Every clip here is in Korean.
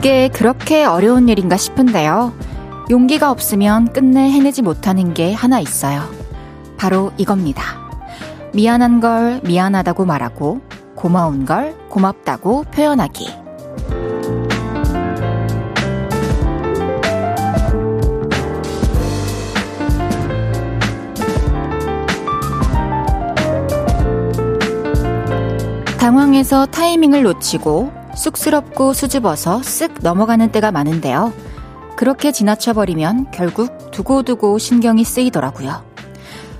그게 그렇게 어려운 일인가 싶은데요. 용기가 없으면 끝내 해내지 못하는 게 하나 있어요. 바로 이겁니다. 미안한 걸 미안하다고 말하고, 고마운 걸 고맙다고 표현하기. 당황해서 타이밍을 놓치고 쑥스럽고 수줍어서 쓱 넘어가는 때가 많은데요. 그렇게 지나쳐버리면 결국 두고두고 신경이 쓰이더라고요.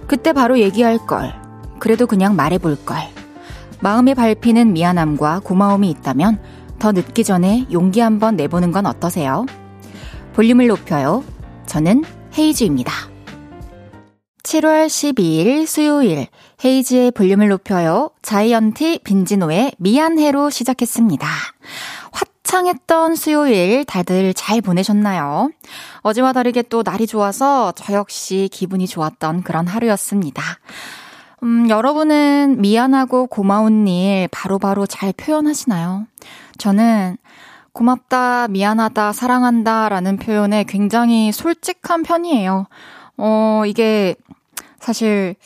그때 바로 얘기할 걸. 그래도 그냥 말해볼 걸. 마음에 밟히는 미안함과 고마움이 있다면 더 늦기 전에 용기 한번 내보는 건 어떠세요? 볼륨을 높여요. 저는 헤이즈입니다. 7월 12일 수요일 헤이즈의 볼륨을 높여요. 자이언티 빈지노의 미안해로 시작했습니다. 화창했던 수요일 다들 잘 보내셨나요? 어제와 다르게 또 날이 좋아서 저 역시 기분이 좋았던 그런 하루였습니다. 음, 여러분은 미안하고 고마운 일 바로바로 바로 잘 표현하시나요? 저는 고맙다, 미안하다, 사랑한다 라는 표현에 굉장히 솔직한 편이에요. 어, 이게 사실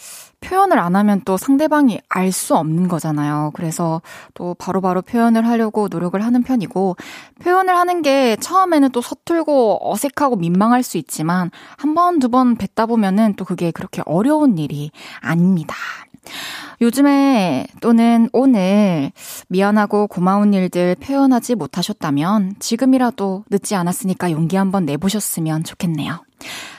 표현을 안 하면 또 상대방이 알 수 없는 거잖아요. 그래서 또 바로바로 바로 표현을 하려고 노력을 하는 편이고, 표현을 하는 게 처음에는 또 서툴고 어색하고 민망할 수 있지만, 한 번, 두 번 뱉다 보면은 또 그게 그렇게 어려운 일이 아닙니다. 요즘에 또는 오늘 미안하고 고마운 일들 표현하지 못하셨다면 지금이라도 늦지 않았으니까 용기 한번 내보셨으면 좋겠네요.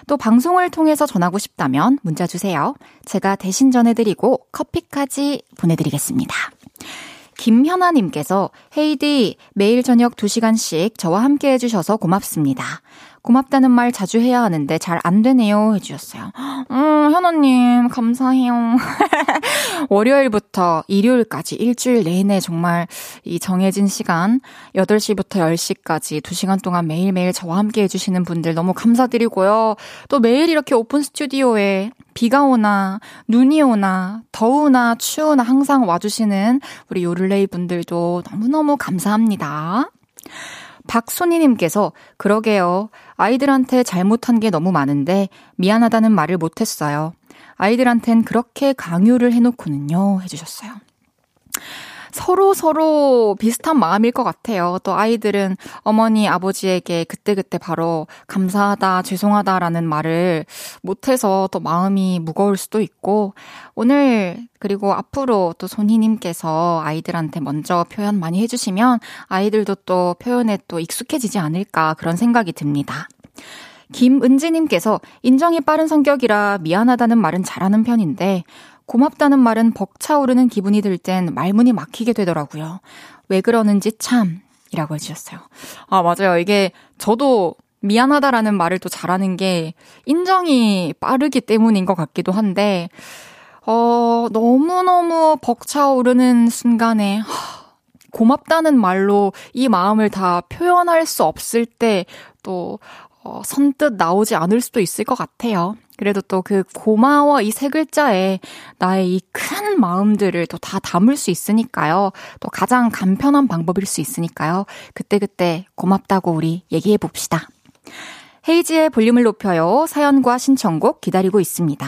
또 방송을 통해서 전하고 싶다면 문자 주세요. 제가 대신 전해드리고 커피까지 보내드리겠습니다. 김현아님께서 헤이디 매일 저녁 2시간씩 저와 함께 해주셔서 고맙습니다. 고맙다는 말 자주 해야 하는데 잘 안 되네요 해주셨어요. 음, 현아님, 감사해요. 월요일부터 일요일까지 일주일 내내 정말 이 정해진 시간, 8시부터 10시까지 2시간 동안 매일매일 저와 함께 해주시는 분들 너무 감사드리고요. 또 매일 이렇게 오픈 스튜디오에 비가 오나, 눈이 오나, 더우나, 추우나 항상 와주시는 우리 요를레이 분들도 너무너무 감사합니다. 박소니님께서 그러게요. 아이들한테 잘못한 게 너무 많은데 미안하다는 말을 못했어요. 아이들한텐 그렇게 강요를 해놓고는요. 해주셨어요. 서로 서로 비슷한 마음일 것 같아요. 또 아이들은 어머니, 아버지에게 그때그때 바로 감사하다, 죄송하다라는 말을 못해서 또 마음이 무거울 수도 있고, 오늘 그리고 앞으로 또 손희님께서 아이들한테 먼저 표현 많이 해주시면 아이들도 또 표현에 또 익숙해지지 않을까 그런 생각이 듭니다. 김은지님께서 인정이 빠른 성격이라 미안하다는 말은 잘하는 편인데 고맙다는 말은 벅차오르는 기분이 들 땐 말문이 막히게 되더라고요. 왜 그러는지 참, 이라고 해주셨어요. 아, 맞아요. 이게 저도 미안하다라는 말을 또 잘하는 게 인정이 빠르기 때문인 것 같기도 한데, 어, 너무너무 벅차오르는 순간에, 하, 고맙다는 말로 이 마음을 다 표현할 수 없을 때, 또, 어, 선뜻 나오지 않을 수도 있을 것 같아요. 그래도 또 그 고마워 이 세 글자에 나의 이 큰 마음들을 또 다 담을 수 있으니까요. 또 가장 간편한 방법일 수 있으니까요. 그때그때 고맙다고 우리 얘기해 봅시다. 헤이지의 볼륨을 높여요. 사연과 신청곡 기다리고 있습니다.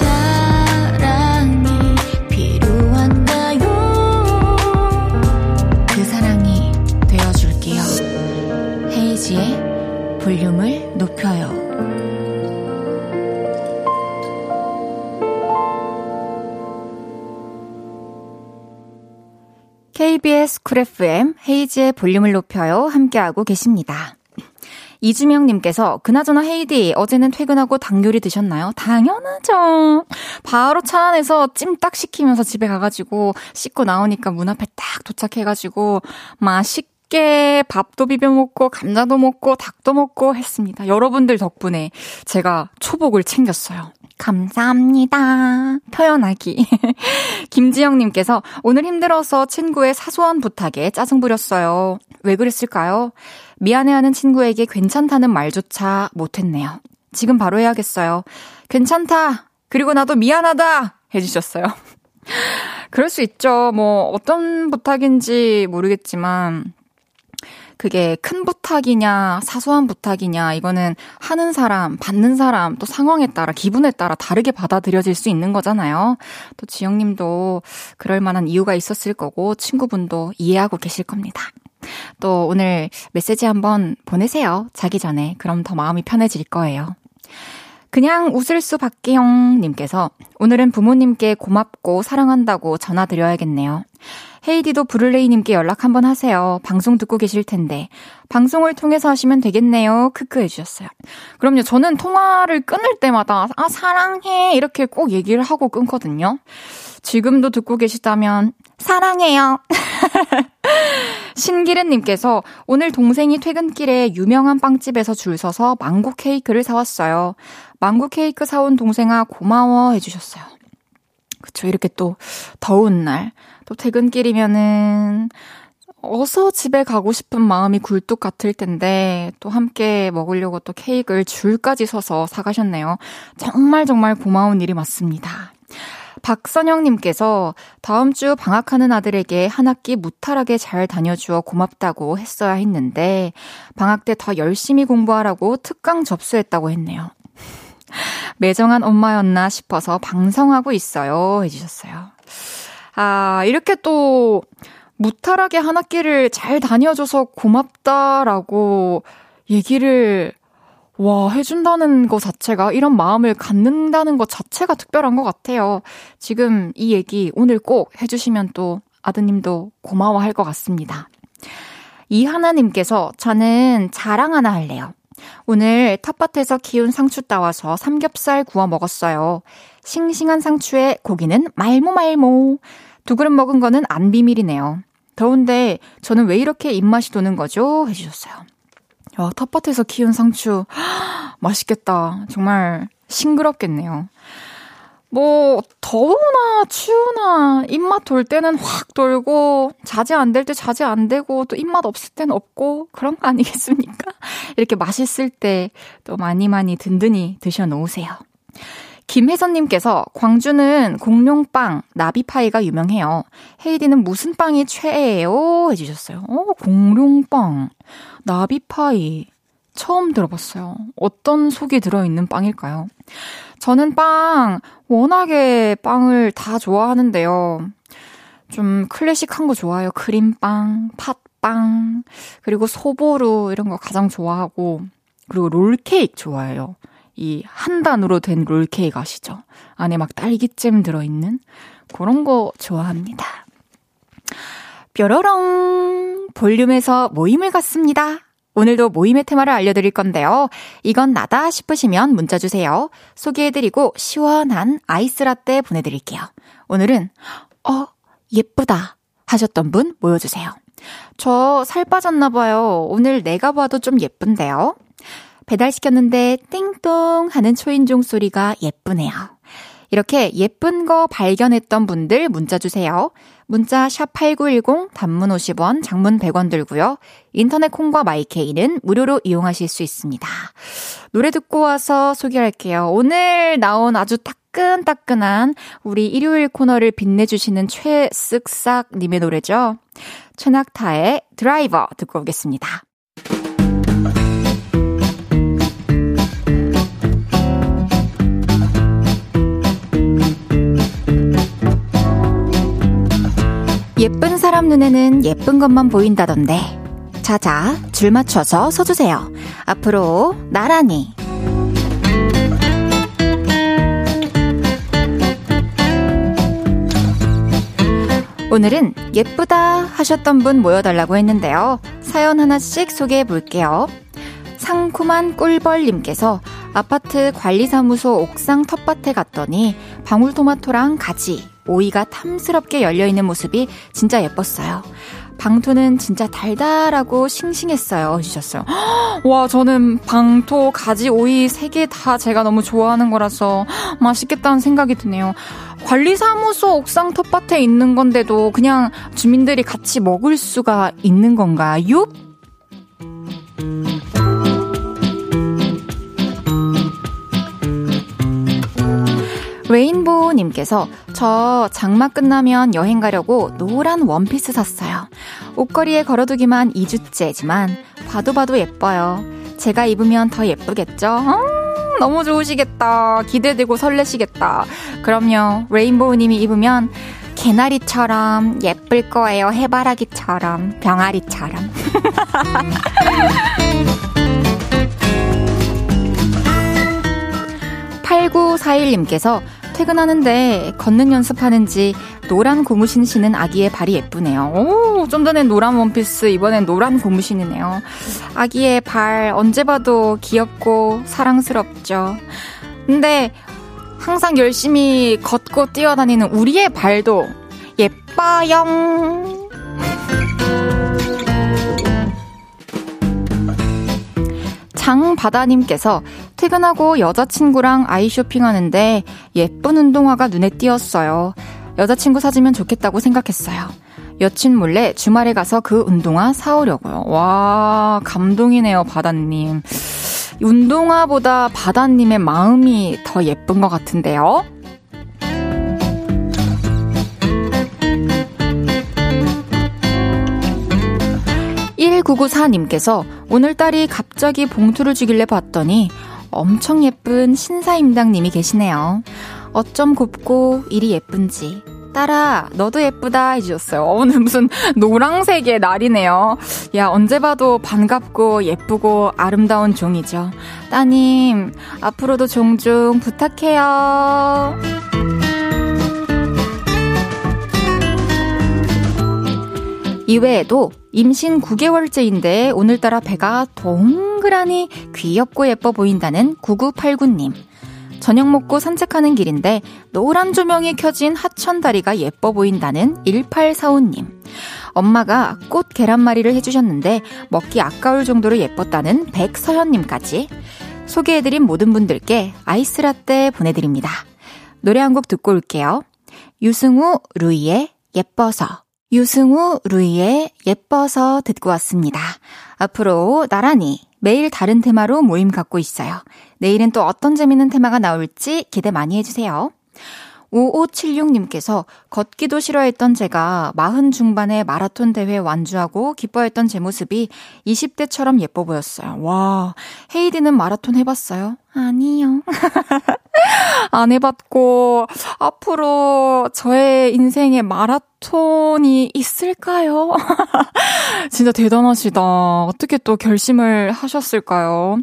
이은지의 볼륨을 높여요. KBS 쿨 FM 헤이즈의 볼륨을 높여요. 함께하고 계십니다. 이주명님께서 그나저나 헤이디 어제는 퇴근하고 닭 요리 드셨나요? 당연하죠. 바로 차 안에서 찜닭 시키면서 집에 가가지고 씻고 나오니까 문 앞에 딱 도착해가지고 맛있 맛있게 밥도 비벼 먹고, 감자도 먹고, 닭도 먹고 했습니다. 여러분들 덕분에 제가 초복을 챙겼어요. 감사합니다. 표현하기. 김지영님께서 오늘 힘들어서 친구의 사소한 부탁에 짜증 부렸어요. 왜 그랬을까요? 미안해하는 친구에게 괜찮다는 말조차 못했네요. 지금 바로 해야겠어요. 괜찮다. 그리고 나도 미안하다. 해주셨어요. 그럴 수 있죠. 뭐, 어떤 부탁인지 모르겠지만, 그게 큰 부탁이냐, 사소한 부탁이냐, 이거는 하는 사람, 받는 사람, 또 상황에 따라, 기분에 따라 다르게 받아들여질 수 있는 거잖아요. 또 지영님도 그럴 만한 이유가 있었을 거고, 친구분도 이해하고 계실 겁니다. 또 오늘 메시지 한번 보내세요. 자기 전에. 그럼 더 마음이 편해질 거예요. 그냥 웃을 수밖에용 님께서 오늘은 부모님께 고맙고 사랑한다고 전화드려야겠네요. 헤이디도 브룰레이 님께 연락 한번 하세요. 방송 듣고 계실 텐데. 방송을 통해서 하시면 되겠네요. 크크 해주셨어요. 그럼요. 저는 통화를 끊을 때마다, 아, 사랑해. 이렇게 꼭 얘기를 하고 끊거든요. 지금도 듣고 계시다면, 사랑해요. 신기른님께서 오늘 동생이 퇴근길에 유명한 빵집에서 줄 서서 망고 케이크를 사왔어요. 망고 케이크 사온 동생아 고마워 해주셨어요. 그쵸. 이렇게 또 더운 날, 또 퇴근길이면은 어서 집에 가고 싶은 마음이 굴뚝 같을 텐데 또 함께 먹으려고 또 케이크를 줄까지 서서 사가셨네요. 정말 정말 고마운 일이 맞습니다. 박선영님께서 다음 주 방학하는 아들에게 한 학기 무탈하게 잘 다녀주어 고맙다고 했어야 했는데 방학 때 더 열심히 공부하라고 특강 접수했다고 했네요. 매정한 엄마였나 싶어서 방성하고 있어요. 해주셨어요. 아, 이렇게 또 무탈하게 한 학기를 잘 다녀줘서 고맙다라고 얘기를 와, 해준다는 것 자체가, 이런 마음을 갖는다는 것 자체가 특별한 것 같아요. 지금 이 얘기 오늘 꼭 해주시면 또 아드님도 고마워할 것 같습니다. 이하나님께서 저는 자랑 하나 할래요. 오늘 텃밭에서 키운 상추 따와서 삼겹살 구워 먹었어요. 싱싱한 상추에 고기는 말모말모. 두 그릇 먹은 거는 안 비밀이네요. 더운데 저는 왜 이렇게 입맛이 도는 거죠? 해주셨어요. 야, 텃밭에서 키운 상추. 맛있겠다. 정말 싱그럽겠네요. 뭐, 더우나 추우나 입맛 돌 때는 확 돌고, 자제 안 될 때 자제 안 되고, 또 입맛 없을 땐 없고, 그런 거 아니겠습니까? 이렇게 맛있을 때 또 많이 많이 든든히 드셔 놓으세요. 김혜선님께서 광주는 공룡빵, 나비파이가 유명해요. 헤이디는 무슨 빵이 최애예요? 해주셨어요. 어, 공룡빵, 나비파이. 처음 들어봤어요. 어떤 속이 들어있는 빵일까요? 저는 빵, 워낙에 빵을 다 좋아하는데요. 좀 클래식한 거 좋아해요. 크림빵, 팥빵, 그리고 소보루 이런 거 가장 좋아하고, 그리고 롤케이크 좋아해요. 이 한 단으로 된 롤케이크 아시죠? 안에 막 딸기잼 들어있는 그런 거 좋아합니다. 뾰로롱! 볼륨에서 모임을 갖습니다. 오늘도 모임의 테마를 알려드릴 건데요. 이건 나다 싶으시면 문자 주세요. 소개해드리고 시원한 아이스 라떼 보내드릴게요. 오늘은, 어, 예쁘다 하셨던 분 모여주세요. 저 살 빠졌나봐요. 오늘 내가 봐도 좀 예쁜데요. 배달시켰는데 띵동 하는 초인종 소리가 예쁘네요. 이렇게 예쁜 거 발견했던 분들 문자 주세요. 문자 샵 8910 단문 50원, 장문 100원 들고요. 인터넷 콩과 마이케이는 무료로 이용하실 수 있습니다. 노래 듣고 와서 소개할게요. 오늘 나온 아주 따끈따끈한 우리 일요일 코너를 빛내주시는 최쓱싹 님의 노래죠. 최낙타의 드라이버 듣고 오겠습니다. 예쁜 사람 눈에는 예쁜 것만 보인다던데. 자자, 줄 맞춰서 서주세요. 앞으로 나란히. 오늘은 예쁘다 하셨던 분 모여달라고 했는데요. 사연 하나씩 소개해 볼게요. 상큼한 꿀벌님께서 아파트 관리사무소 옥상 텃밭에 갔더니 방울토마토랑 가지, 오이가 탐스럽게 열려있는 모습이 진짜 예뻤어요. 방토는 진짜 달달하고 싱싱했어요. 해주셨어요. 와, 저는 방토, 가지, 오이 세 개 다 제가 너무 좋아하는 거라서 맛있겠다는 생각이 드네요. 관리사무소 옥상 텃밭에 있는 건데도 그냥 주민들이 같이 먹을 수가 있는 건가요? 레인보우님께서 저 장마 끝나면 여행 가려고 노란 원피스 샀어요. 옷걸이에 걸어두기만 2주째지만 봐도 봐도 예뻐요. 제가 입으면 더 예쁘겠죠? 어, 너무 좋으시겠다. 기대되고 설레시겠다. 그럼요. 레인보우님이 입으면 개나리처럼 예쁠 거예요. 해바라기처럼, 병아리처럼. 8941님께서 퇴근하는데 걷는 연습하는지 노란 고무신 신은 아기의 발이 예쁘네요. 오, 좀 전엔 노란 원피스, 이번엔 노란 고무신이네요. 아기의 발 언제 봐도 귀엽고 사랑스럽죠. 근데 항상 열심히 걷고 뛰어다니는 우리의 발도 예뻐요. 장바다님께서 퇴근하고 여자친구랑 아이 쇼핑하는데 예쁜 운동화가 눈에 띄었어요. 여자친구 사주면 좋겠다고 생각했어요. 여친 몰래 주말에 가서 그 운동화 사오려고요. 와, 감동이네요, 바다님. 운동화보다 바다님의 마음이 더 예쁜 것 같은데요? 1994님께서 오늘 딸이 갑자기 봉투를 주길래 봤더니 엄청 예쁜 신사임당님이 계시네요. 어쩜 곱고 일이 예쁜지. 딸아, 너도 예쁘다 해주셨어요. 오늘 무슨 노랑색의 날이네요. 야, 언제 봐도 반갑고 예쁘고 아름다운 종이죠. 따님, 앞으로도 종종 부탁해요. 이외에도 임신 9개월째인데 오늘따라 배가 동그라니 귀엽고 예뻐 보인다는 9989님. 저녁 먹고 산책하는 길인데 노란 조명이 켜진 하천다리가 예뻐 보인다는 1845님. 엄마가 꽃 계란말이를 해주셨는데 먹기 아까울 정도로 예뻤다는 백서현님까지 소개해드린 모든 분들께 아이스 라떼 보내드립니다. 노래 한 곡 듣고 올게요. 유승우, 루이의 예뻐서. 유승우, 루이의 예뻐서 듣고 왔습니다. 앞으로 나란히 매일 다른 테마로 모임 갖고 있어요. 내일은 또 어떤 재밌는 테마가 나올지 기대 많이 해주세요. 5576님께서 걷기도 싫어했던 제가 마흔 중반에 마라톤 대회 완주하고 기뻐했던 제 모습이 20대처럼 예뻐 보였어요. 와, 헤이디는 마라톤 해봤어요? 아니요. 안 해봤고, 앞으로 저의 인생에 마라톤이 있을까요? 진짜 대단하시다. 어떻게 또 결심을 하셨을까요?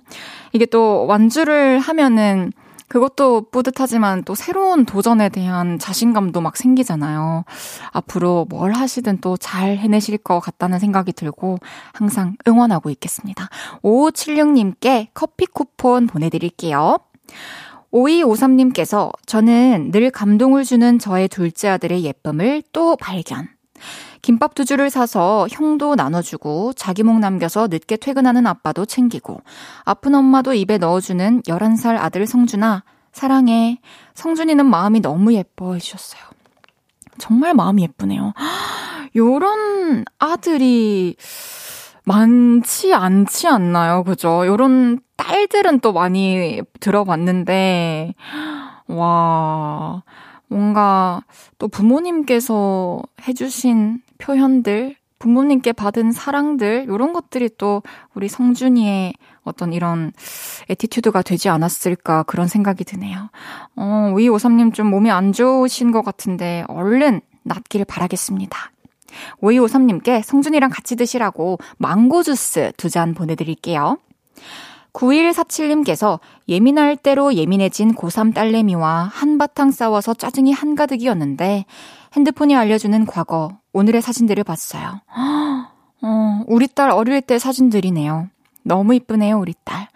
이게 또 완주를 하면은 그것도 뿌듯하지만 또 새로운 도전에 대한 자신감도 막 생기잖아요. 앞으로 뭘 하시든 또 잘 해내실 것 같다는 생각이 들고 항상 응원하고 있겠습니다. 5576님께 커피 쿠폰 보내드릴게요. 5253님께서 저는 늘 감동을 주는 저의 둘째 아들의 예쁨을 또 발견. 김밥 두 줄을 사서 형도 나눠주고 자기 목 남겨서 늦게 퇴근하는 아빠도 챙기고 아픈 엄마도 입에 넣어주는 11살 아들 성준아 사랑해. 성준이는 마음이 너무 예뻐 해주셨어요. 정말 마음이 예쁘네요. 요런 아들이 많지 않지 않나요? 그죠? 요런 딸들은 또 많이 들어봤는데, 와, 뭔가 또 부모님께서 해주신 표현들, 부모님께 받은 사랑들, 이런 것들이 또 우리 성준이의 어떤 이런 attitude가 되지 않았을까 그런 생각이 드네요. 어, 오이오삼님 좀 몸이 안 좋으신 것 같은데 얼른 낫기를 바라겠습니다. 오이오삼님께 성준이랑 같이 드시라고 망고 주스 두 잔 보내드릴게요. 9147님께서 예민할 대로 예민해진 고3 딸내미와 한바탕 싸워서 짜증이 한가득이었는데 핸드폰이 알려주는 과거, 오늘의 사진들을 봤어요. 어, 우리 딸 어릴 때 사진들이네요. 너무 이쁘네요, 우리 딸.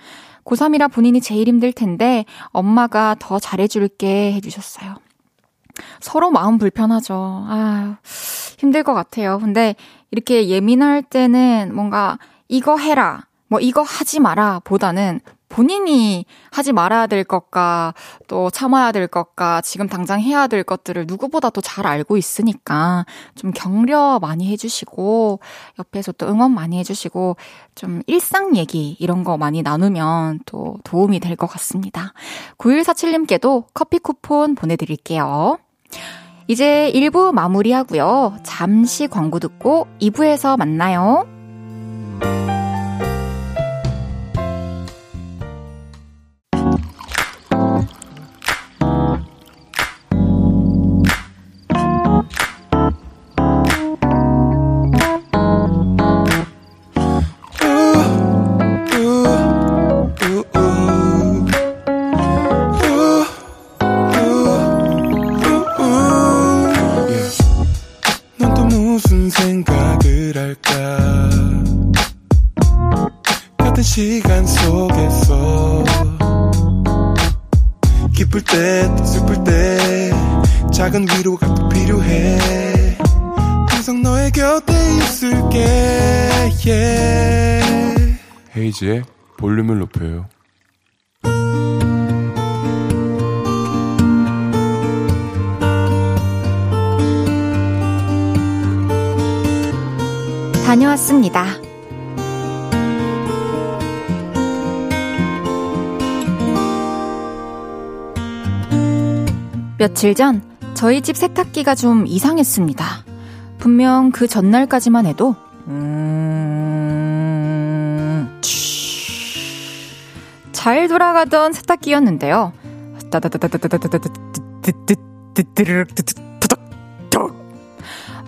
고3이라 본인이 제일 힘들 텐데 엄마가 더 잘해줄게 해주셨어요. 서로 마음 불편하죠. 아 힘들 것 같아요. 근데 이렇게 예민할 때는 뭔가 이거 해라, 뭐 이거 하지 마라 보다는 본인이 하지 말아야 될 것과 또 참아야 될 것과 지금 당장 해야 될 것들을 누구보다도 잘 알고 있으니까 좀 격려 많이 해주시고 옆에서 또 응원 많이 해주시고 좀 일상 얘기 이런 거 많이 나누면 또 도움이 될 것 같습니다. 9147님께도 커피 쿠폰 보내드릴게요. 이제 1부 마무리하고요. 잠시 광고 듣고 2부에서 만나요. 헤이지의 볼륨을 높여요. 다녀왔습니다. 며칠 전 저희 집 세탁기가 좀 이상했습니다. 분명 그 전날까지만 해도 잘 돌아가던 세탁기였는데요.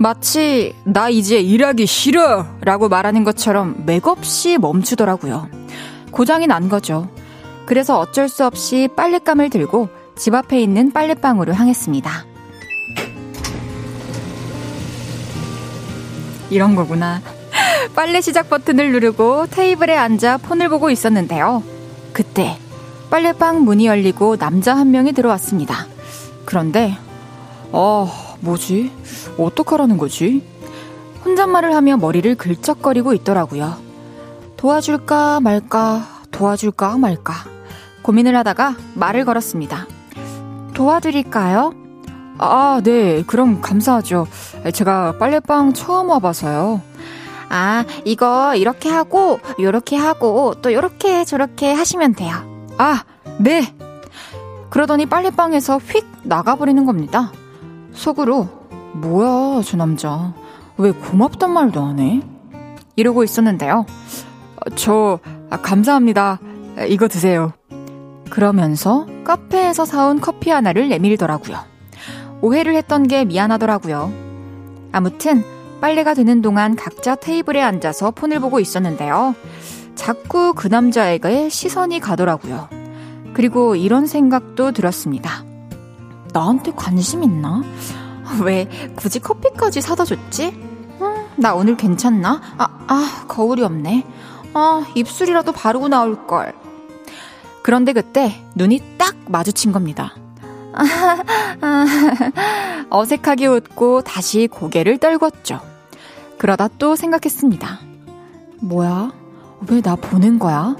마치 나 이제 일하기 싫어 라고 말하는 것처럼 맥없이 멈추더라고요. 고장이 난 거죠. 그래서 어쩔 수 없이 빨랫감을 들고 집 앞에 있는 빨랫방으로 향했습니다. 이런 거구나. 빨래 시작 버튼을 누르고 테이블에 앉아 폰을 보고 있었는데요. 그때 빨래방 문이 열리고 남자 한 명이 들어왔습니다. 그런데 어 뭐지? 어떡하라는 거지? 혼잣말을 하며 머리를 긁적거리고 있더라고요. 도와줄까 말까 도와줄까 말까 고민을 하다가 말을 걸었습니다. 도와드릴까요? 아, 네. 그럼 감사하죠. 제가 빨래방 처음 와봐서요. 아, 이거 이렇게 하고, 요렇게 하고, 또 요렇게 저렇게 하시면 돼요. 아, 네! 그러더니 빨래방에서 휙 나가버리는 겁니다. 속으로, 뭐야, 저 남자. 왜 고맙단 말도 안 해? 이러고 있었는데요. 저, 아, 감사합니다. 이거 드세요. 그러면서 카페에서 사온 커피 하나를 내밀더라고요. 오해를 했던 게 미안하더라고요. 아무튼, 빨래가 되는 동안 각자 테이블에 앉아서 폰을 보고 있었는데요. 자꾸 그 남자에게 시선이 가더라고요. 그리고 이런 생각도 들었습니다. 나한테 관심 있나? 왜 굳이 커피까지 사다 줬지? 음, 나 오늘 괜찮나? 아, 아, 거울이 없네. 아, 입술이라도 바르고 나올걸. 그런데 그때 눈이 딱 마주친 겁니다. 어색하게 웃고 다시 고개를 떨궜죠. 그러다 또 생각했습니다. 뭐야? 왜 나 보는 거야?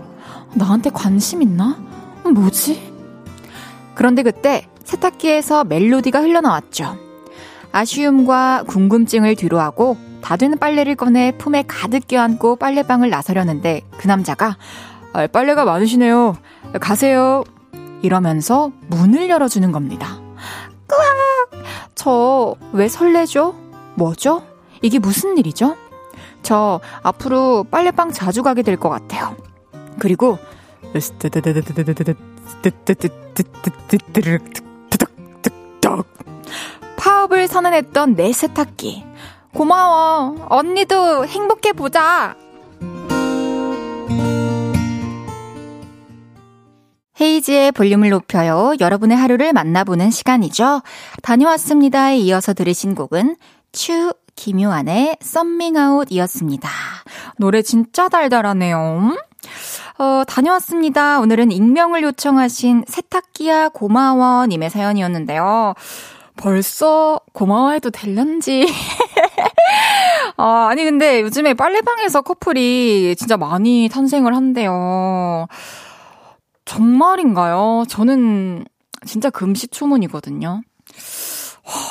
나한테 관심 있나? 뭐지? 그런데 그때 세탁기에서 멜로디가 흘러나왔죠. 아쉬움과 궁금증을 뒤로하고 다 된 빨래를 꺼내 품에 가득 껴안고 빨래방을 나서려는데 그 남자가 아, 빨래가 많으시네요. 가세요. 이러면서 문을 열어주는 겁니다. 끄악! 저왜 설레죠? 뭐죠? 이게 무슨 일이죠? 저 앞으로 빨래방 자주 가게 될 것 같아요. 그리고 파업을 선언했던 내 세탁기. 고마워. 언니도 행복해 보자. 헤이지의 볼륨을 높여요. 여러분의 하루를 만나보는 시간이죠. 다녀왔습니다에 이어서 들으신 곡은 추 김요한의 썸밍아웃이었습니다. 노래 진짜 달달하네요. 어, 다녀왔습니다. 오늘은 익명을 요청하신 세탁기야 고마워 님의 사연이었는데요. 벌써 고마워해도 될런지. 아, 아니, 근데 요즘에 빨래방에서 커플이 진짜 많이 탄생을 한대요. 정말인가요? 저는 진짜 금시초문이거든요.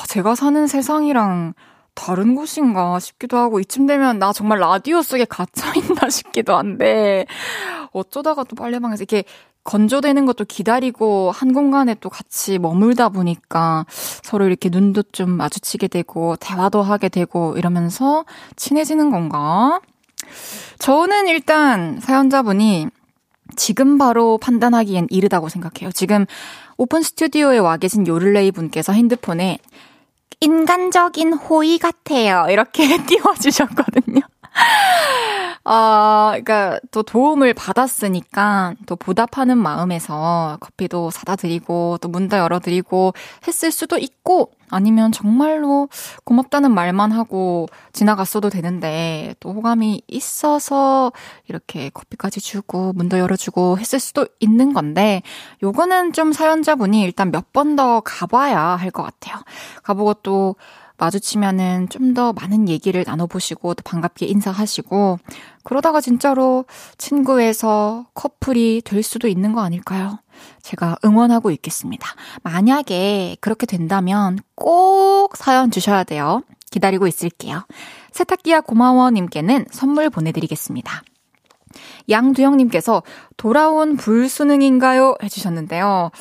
제가 사는 세상이랑 다른 곳인가 싶기도 하고 이쯤 되면 나 정말 라디오 속에 갇혀 있나 싶기도 한데 어쩌다가 또 빨래방에서 이렇게 건조되는 것도 기다리고 한 공간에 또 같이 머물다 보니까 서로 이렇게 눈도 좀 마주치게 되고 대화도 하게 되고 이러면서 친해지는 건가? 저는 일단 사연자분이 지금 바로 판단하기엔 이르다고 생각해요. 지금 오픈 스튜디오에 와 계신 요를레이 분께서 핸드폰에 인간적인 호의 같아요. 이렇게 띄워주셨거든요. 어, 그러니까 또 도움을 받았으니까 또 보답하는 마음에서 커피도 사다 드리고 또 문도 열어 드리고 했을 수도 있고 아니면 정말로 고맙다는 말만 하고 지나갔어도 되는데 또 호감이 있어서 이렇게 커피까지 주고 문도 열어주고 했을 수도 있는 건데 요거는 좀 사연자분이 일단 몇 번 더 가봐야 할 것 같아요. 가보고 또 마주치면은 좀 더 많은 얘기를 나눠보시고 또 반갑게 인사하시고 그러다가 진짜로 친구에서 커플이 될 수도 있는 거 아닐까요? 제가 응원하고 있겠습니다. 만약에 그렇게 된다면 꼭 사연 주셔야 돼요. 기다리고 있을게요. 세탁기야 고마워님께는 선물 보내드리겠습니다. 양두영님께서 돌아온 불수능인가요? 해주셨는데요.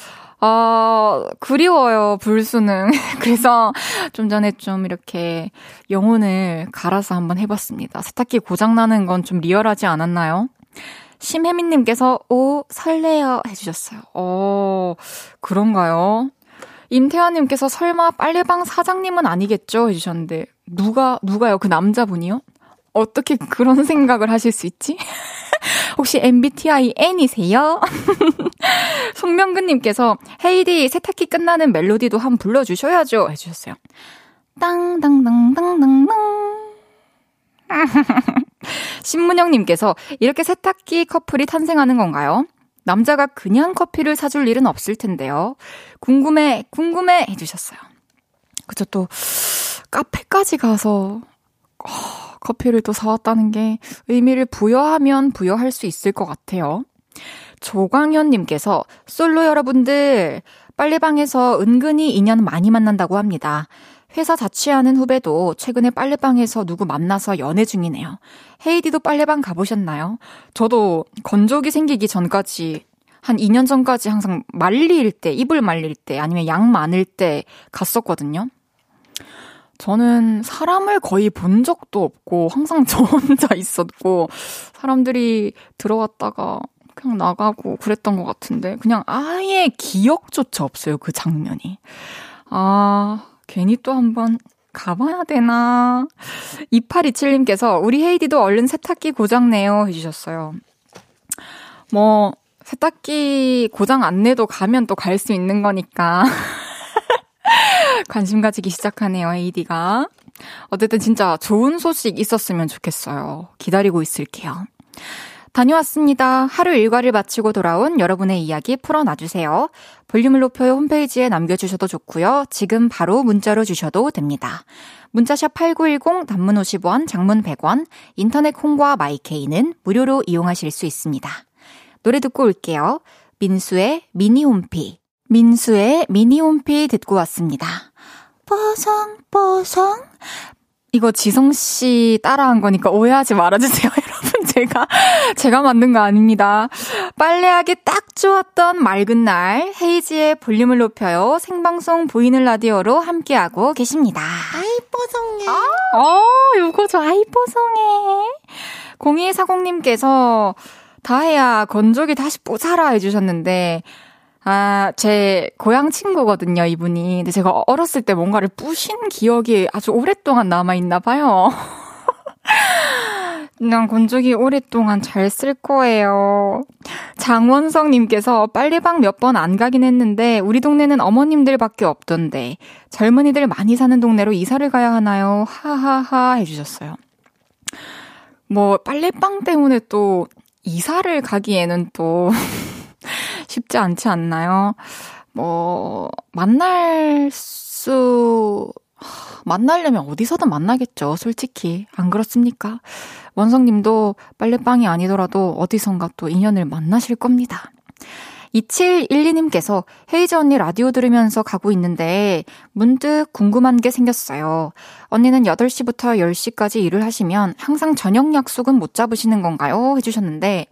아, 그리워요, 불수능. 그래서 좀 전에 좀 이렇게 영혼을 갈아서 한번 해봤습니다. 세탁기 고장나는 건 좀 리얼하지 않았나요? 심혜민님께서, 오, 설레요. 해주셨어요. 어, 그런가요? 임태환님께서 설마 빨래방 사장님은 아니겠죠? 해주셨는데, 누가, 누가요? 그 남자분이요? 어떻게 그런 생각을 하실 수 있지? 혹시 MBTI N이세요? 송명근님께서 헤이디 세탁기 끝나는 멜로디도 한번 불러주셔야죠 해주셨어요. 땅땅땅땅땅땅 신문영님께서 이렇게 세탁기 커플이 탄생하는 건가요? 남자가 그냥 커피를 사줄 일은 없을 텐데요. 궁금해, 궁금해 해주셨어요. 그쵸, 또, 카페까지 가서, 어, 커피를 또 사왔다는 게 의미를 부여하면 부여할 수 있을 것 같아요. 조광현님께서 솔로 여러분들 빨래방에서 은근히 인연 많이 만난다고 합니다. 회사 자취하는 후배도 최근에 빨래방에서 누구 만나서 연애 중이네요. 헤이디도 빨래방 가보셨나요? 저도 건조기 생기기 전까지 한 2년 전까지 항상 말릴 때, 이불 말릴 때, 아니면 양 많을 때 갔었거든요. 저는 사람을 거의 본 적도 없고 항상 저 혼자 있었고 사람들이 들어왔다가 그냥 나가고 그랬던 것 같은데 그냥 아예 기억조차 없어요 그 장면이. 아 괜히 또 한번 가봐야 되나? 2827님께서 우리 헤이디도 얼른 세탁기 고장내요 해주셨어요. 뭐 세탁기 고장 안 내도 가면 또 갈 수 있는 거니까 관심 가지기 시작하네요, AD가. 어쨌든 진짜 좋은 소식 있었으면 좋겠어요. 기다리고 있을게요. 다녀왔습니다. 하루 일과를 마치고 돌아온 여러분의 이야기 풀어놔주세요. 볼륨을 높여요 홈페이지에 남겨주셔도 좋고요. 지금 바로 문자로 주셔도 됩니다. 문자샵 8910 단문 50원, 장문 100원, 인터넷 콩과 마이케이는 무료로 이용하실 수 있습니다. 노래 듣고 올게요. 민수의 미니 홈피. 민수의 미니홈피 듣고 왔습니다. 뽀송 뽀송. 이거 지성씨 따라한 거니까 오해하지 말아주세요, 여러분. 제가, 제가 만든 거 아닙니다. 빨래하기 딱 좋았던 맑은 날, 헤이지의 볼륨을 높여요. 생방송 보이는 라디오로 함께하고 계십니다. 아이, 뽀송해. 아, 어, 요거 저 아이, 뽀송해. 0240님께서, 다혜야, 건조기 다시 뽀사라 해주셨는데, 아, 제 고향 친구거든요, 이분이. 근데 제가 어렸을 때 뭔가를 뿌신 기억이 아주 오랫동안 남아있나 봐요. 난 건조기 오랫동안 잘 쓸 거예요. 장원성님께서 빨래방 몇 번 안 가긴 했는데 우리 동네는 어머님들밖에 없던데 젊은이들 많이 사는 동네로 이사를 가야 하나요? 하하하 해주셨어요. 뭐 빨래방 때문에 또 이사를 가기에는 또 쉽지 않지 않나요? 뭐, 만날 약수, 만나려면 어디서든 만나겠죠, 솔직히. 안 그렇습니까? 원성님도 빨래방이 아니더라도 어디선가 또 인연을 만나실 겁니다. 2712님께서 헤이즈 언니 라디오 들으면서 가고 있는데 문득 궁금한 게 생겼어요. 언니는 8시부터 10시까지 일을 하시면 항상 저녁 약속은 못 잡으시는 건가요? 해주셨는데,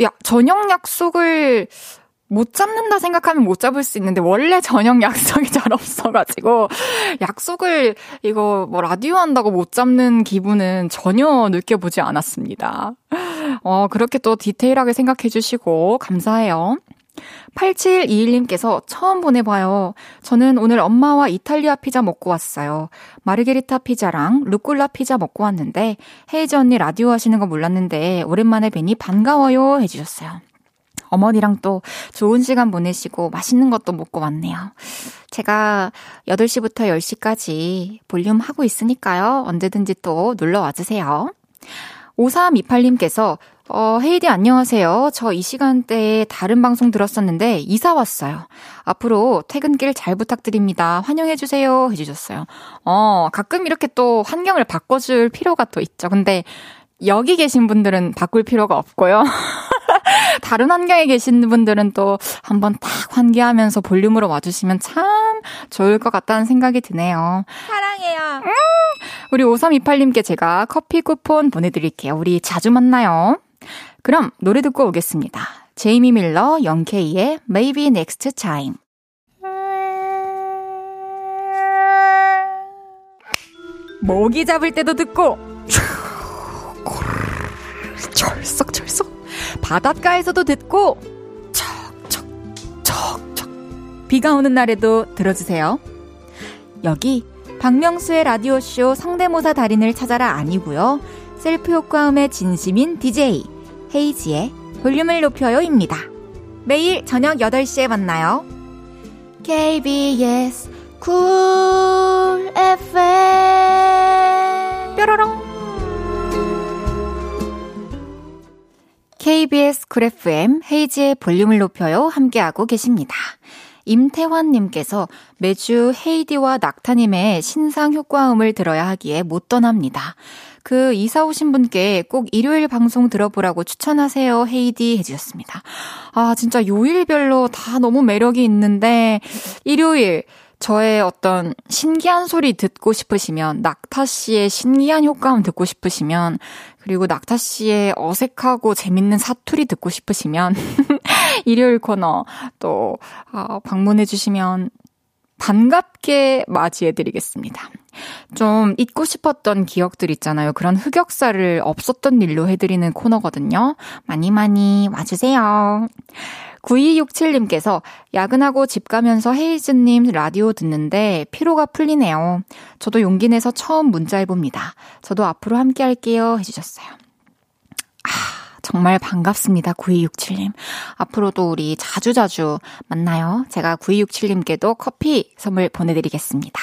야, 저녁 약속을 못 잡는다 생각하면 못 잡을 수 있는데 원래 저녁 약속이 잘 없어가지고 약속을 이거 뭐 라디오 한다고 못 잡는 기분은 전혀 느껴보지 않았습니다. 어, 그렇게 또 디테일하게 생각해 주시고 감사해요. 8721님께서 처음 보내봐요. 저는 오늘 엄마와 이탈리아 피자 먹고 왔어요. 마르게리타 피자랑 루꼴라 피자 먹고 왔는데 헤이즈 언니 라디오 하시는 거 몰랐는데 오랜만에 뵈니 반가워요 해주셨어요. 어머니랑 또 좋은 시간 보내시고 맛있는 것도 먹고 왔네요. 제가 8시부터 10시까지 볼륨 하고 있으니까요. 언제든지 또 놀러 와주세요. 5328님께서 어, 헤이디 안녕하세요. 저 이 시간대에 다른 방송 들었었는데 이사 왔어요. 앞으로 퇴근길 잘 부탁드립니다. 환영해주세요. 해주셨어요. 어, 가끔 이렇게 또 환경을 바꿔줄 필요가 또 있죠. 근데 여기 계신 분들은 바꿀 필요가 없고요. 다른 환경에 계신 분들은 또 한번 딱 환기하면서 볼륨으로 와주시면 참 좋을 것 같다는 생각이 드네요. 사랑해요. 음, 우리 5328님께 제가 커피 쿠폰 보내드릴게요. 우리 자주 만나요. 그럼 노래 듣고 오겠습니다. 제이미 밀러, 영케이의 Maybe Next Time. 모기 잡을 때도 듣고 철썩철썩 바닷가에서도 듣고 척척척척 비가 오는 날에도 들어주세요. 여기 박명수의 라디오쇼 성대모사 달인을 찾아라 아니고요. 셀프 효과음에 진심인 DJ 헤이즈의 볼륨을 높여요입니다. 매일 저녁 8시에 만나요. KBS 쿨 FM 뾰로롱 KBS 쿨 FM 헤이즈의 볼륨을 높여요 함께하고 계십니다. 임태환님께서 매주 헤이디와 낙타님의 신상 효과음을 들어야 하기에 못 떠납니다. 그 이사 오신 분께 꼭 일요일 방송 들어보라고 추천하세요. 헤이디 해주셨습니다. 아, 진짜 요일별로 다 너무 매력이 있는데, 일요일, 저의 어떤 신기한 소리 듣고 싶으시면, 낙타 씨의 신기한 효과음 듣고 싶으시면, 그리고 낙타 씨의 어색하고 재밌는 사투리 듣고 싶으시면, 일요일 코너 또, 어, 방문해주시면 반갑게 맞이해드리겠습니다. 좀 잊고 싶었던 기억들 있잖아요. 그런 흑역사를 없었던 일로 해드리는 코너거든요. 많이 많이 와주세요. 9267님께서 야근하고 집 가면서 헤이즈님 라디오 듣는데 피로가 풀리네요. 저도 용기 내서 처음 문자 해봅니다. 저도 앞으로 함께 할게요. 해주셨어요. 아, 정말 반갑습니다. 9267님. 앞으로도 우리 자주자주 만나요. 제가 9267님께도 커피 선물 보내드리겠습니다.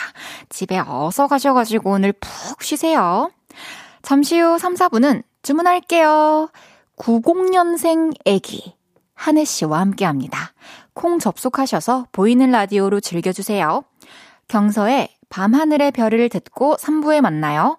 집에 어서 가셔가지고 오늘 푹 쉬세요. 잠시 후 3, 4분은 주문할게요. 90년생 애기. 한혜 씨와 함께 합니다. 콩 접속하셔서 보이는 라디오로 즐겨주세요. 경서의 밤하늘의 별을 듣고 3부에 만나요.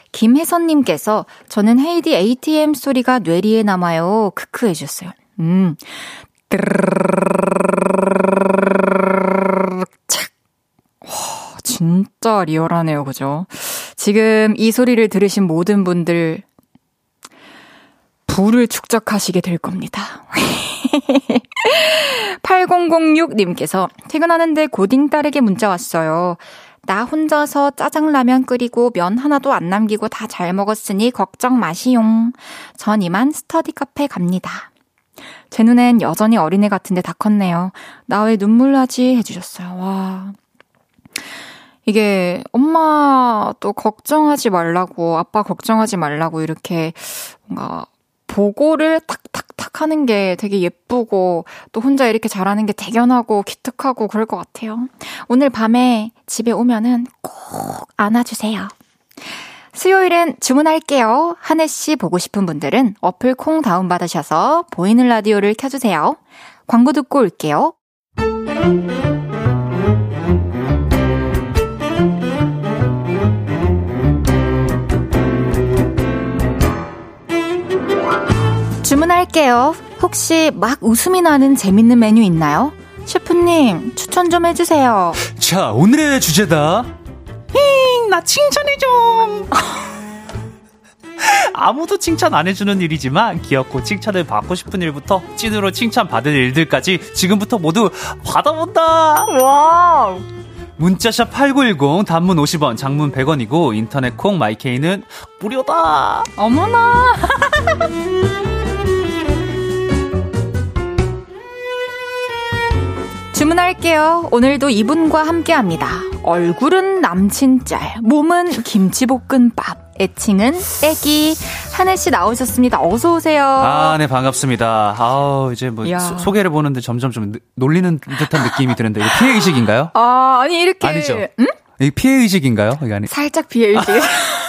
김혜선님께서 저는 헤이디 ATM 소리가 뇌리에 남아요. 크크 해주셨어요. 음. 착. 와, 진짜 리얼하네요. 그죠? 지금 이 소리를 들으신 모든 분들 불을 축적하시게 될 겁니다. 8006님께서 퇴근하는데 고딩 딸에게 문자 왔어요. 나 혼자서 짜장라면 끓이고 면 하나도 안 남기고 다 잘 먹었으니 걱정 마시용. 전 이만 스터디 카페 갑니다. 제 눈엔 여전히 어린애 같은데 다 컸네요. 나 왜 눈물 나지? 해주셨어요. 와. 이게 엄마 또 걱정하지 말라고, 아빠 걱정하지 말라고 이렇게 뭔가 보고를 탁탁탁 하는 게 되게 예쁘고 또 혼자 이렇게 잘하는 게 대견하고 기특하고 그럴 것 같아요. 오늘 밤에 집에 오면은 꼭 안아주세요. 수요일엔 주문할게요. 한혜 씨 보고 싶은 분들은 어플 콩 다운받으셔서 보이는 라디오를 켜주세요. 광고 듣고 올게요. 주문할게요. 혹시 막 웃음이 나는 재밌는 메뉴 있나요? 셰프님, 추천 좀 해주세요. 자, 오늘의 주제다. 힝, 나 칭찬해 좀. 아무도 칭찬 안 해주는 일이지만 귀엽고 칭찬을 받고 싶은 일부터 찐으로 칭찬 받을 일들까지 지금부터 모두 받아본다. 와 문자샵 8910 단문 50원, 장문 100원이고 인터넷 콩 마이케이는 무료다. 어머나. 주문할게요. 오늘도 이분과 함께 합니다. 얼굴은 남친 짤, 몸은 김치볶음밥, 애칭은 애기. 한혜 씨 나오셨습니다. 어서 오세요. 아, 네, 반갑습니다. 아우, 이제 뭐, 야. 소, 소개를 보는데 점점 좀 놀리는 듯한 느낌이 드는데, 이거 피해 의식인가요? 아, 아니, 이렇게. 아니죠. 응? 이게 피해 의식인가요? 이게 아니. 살짝 비엘지.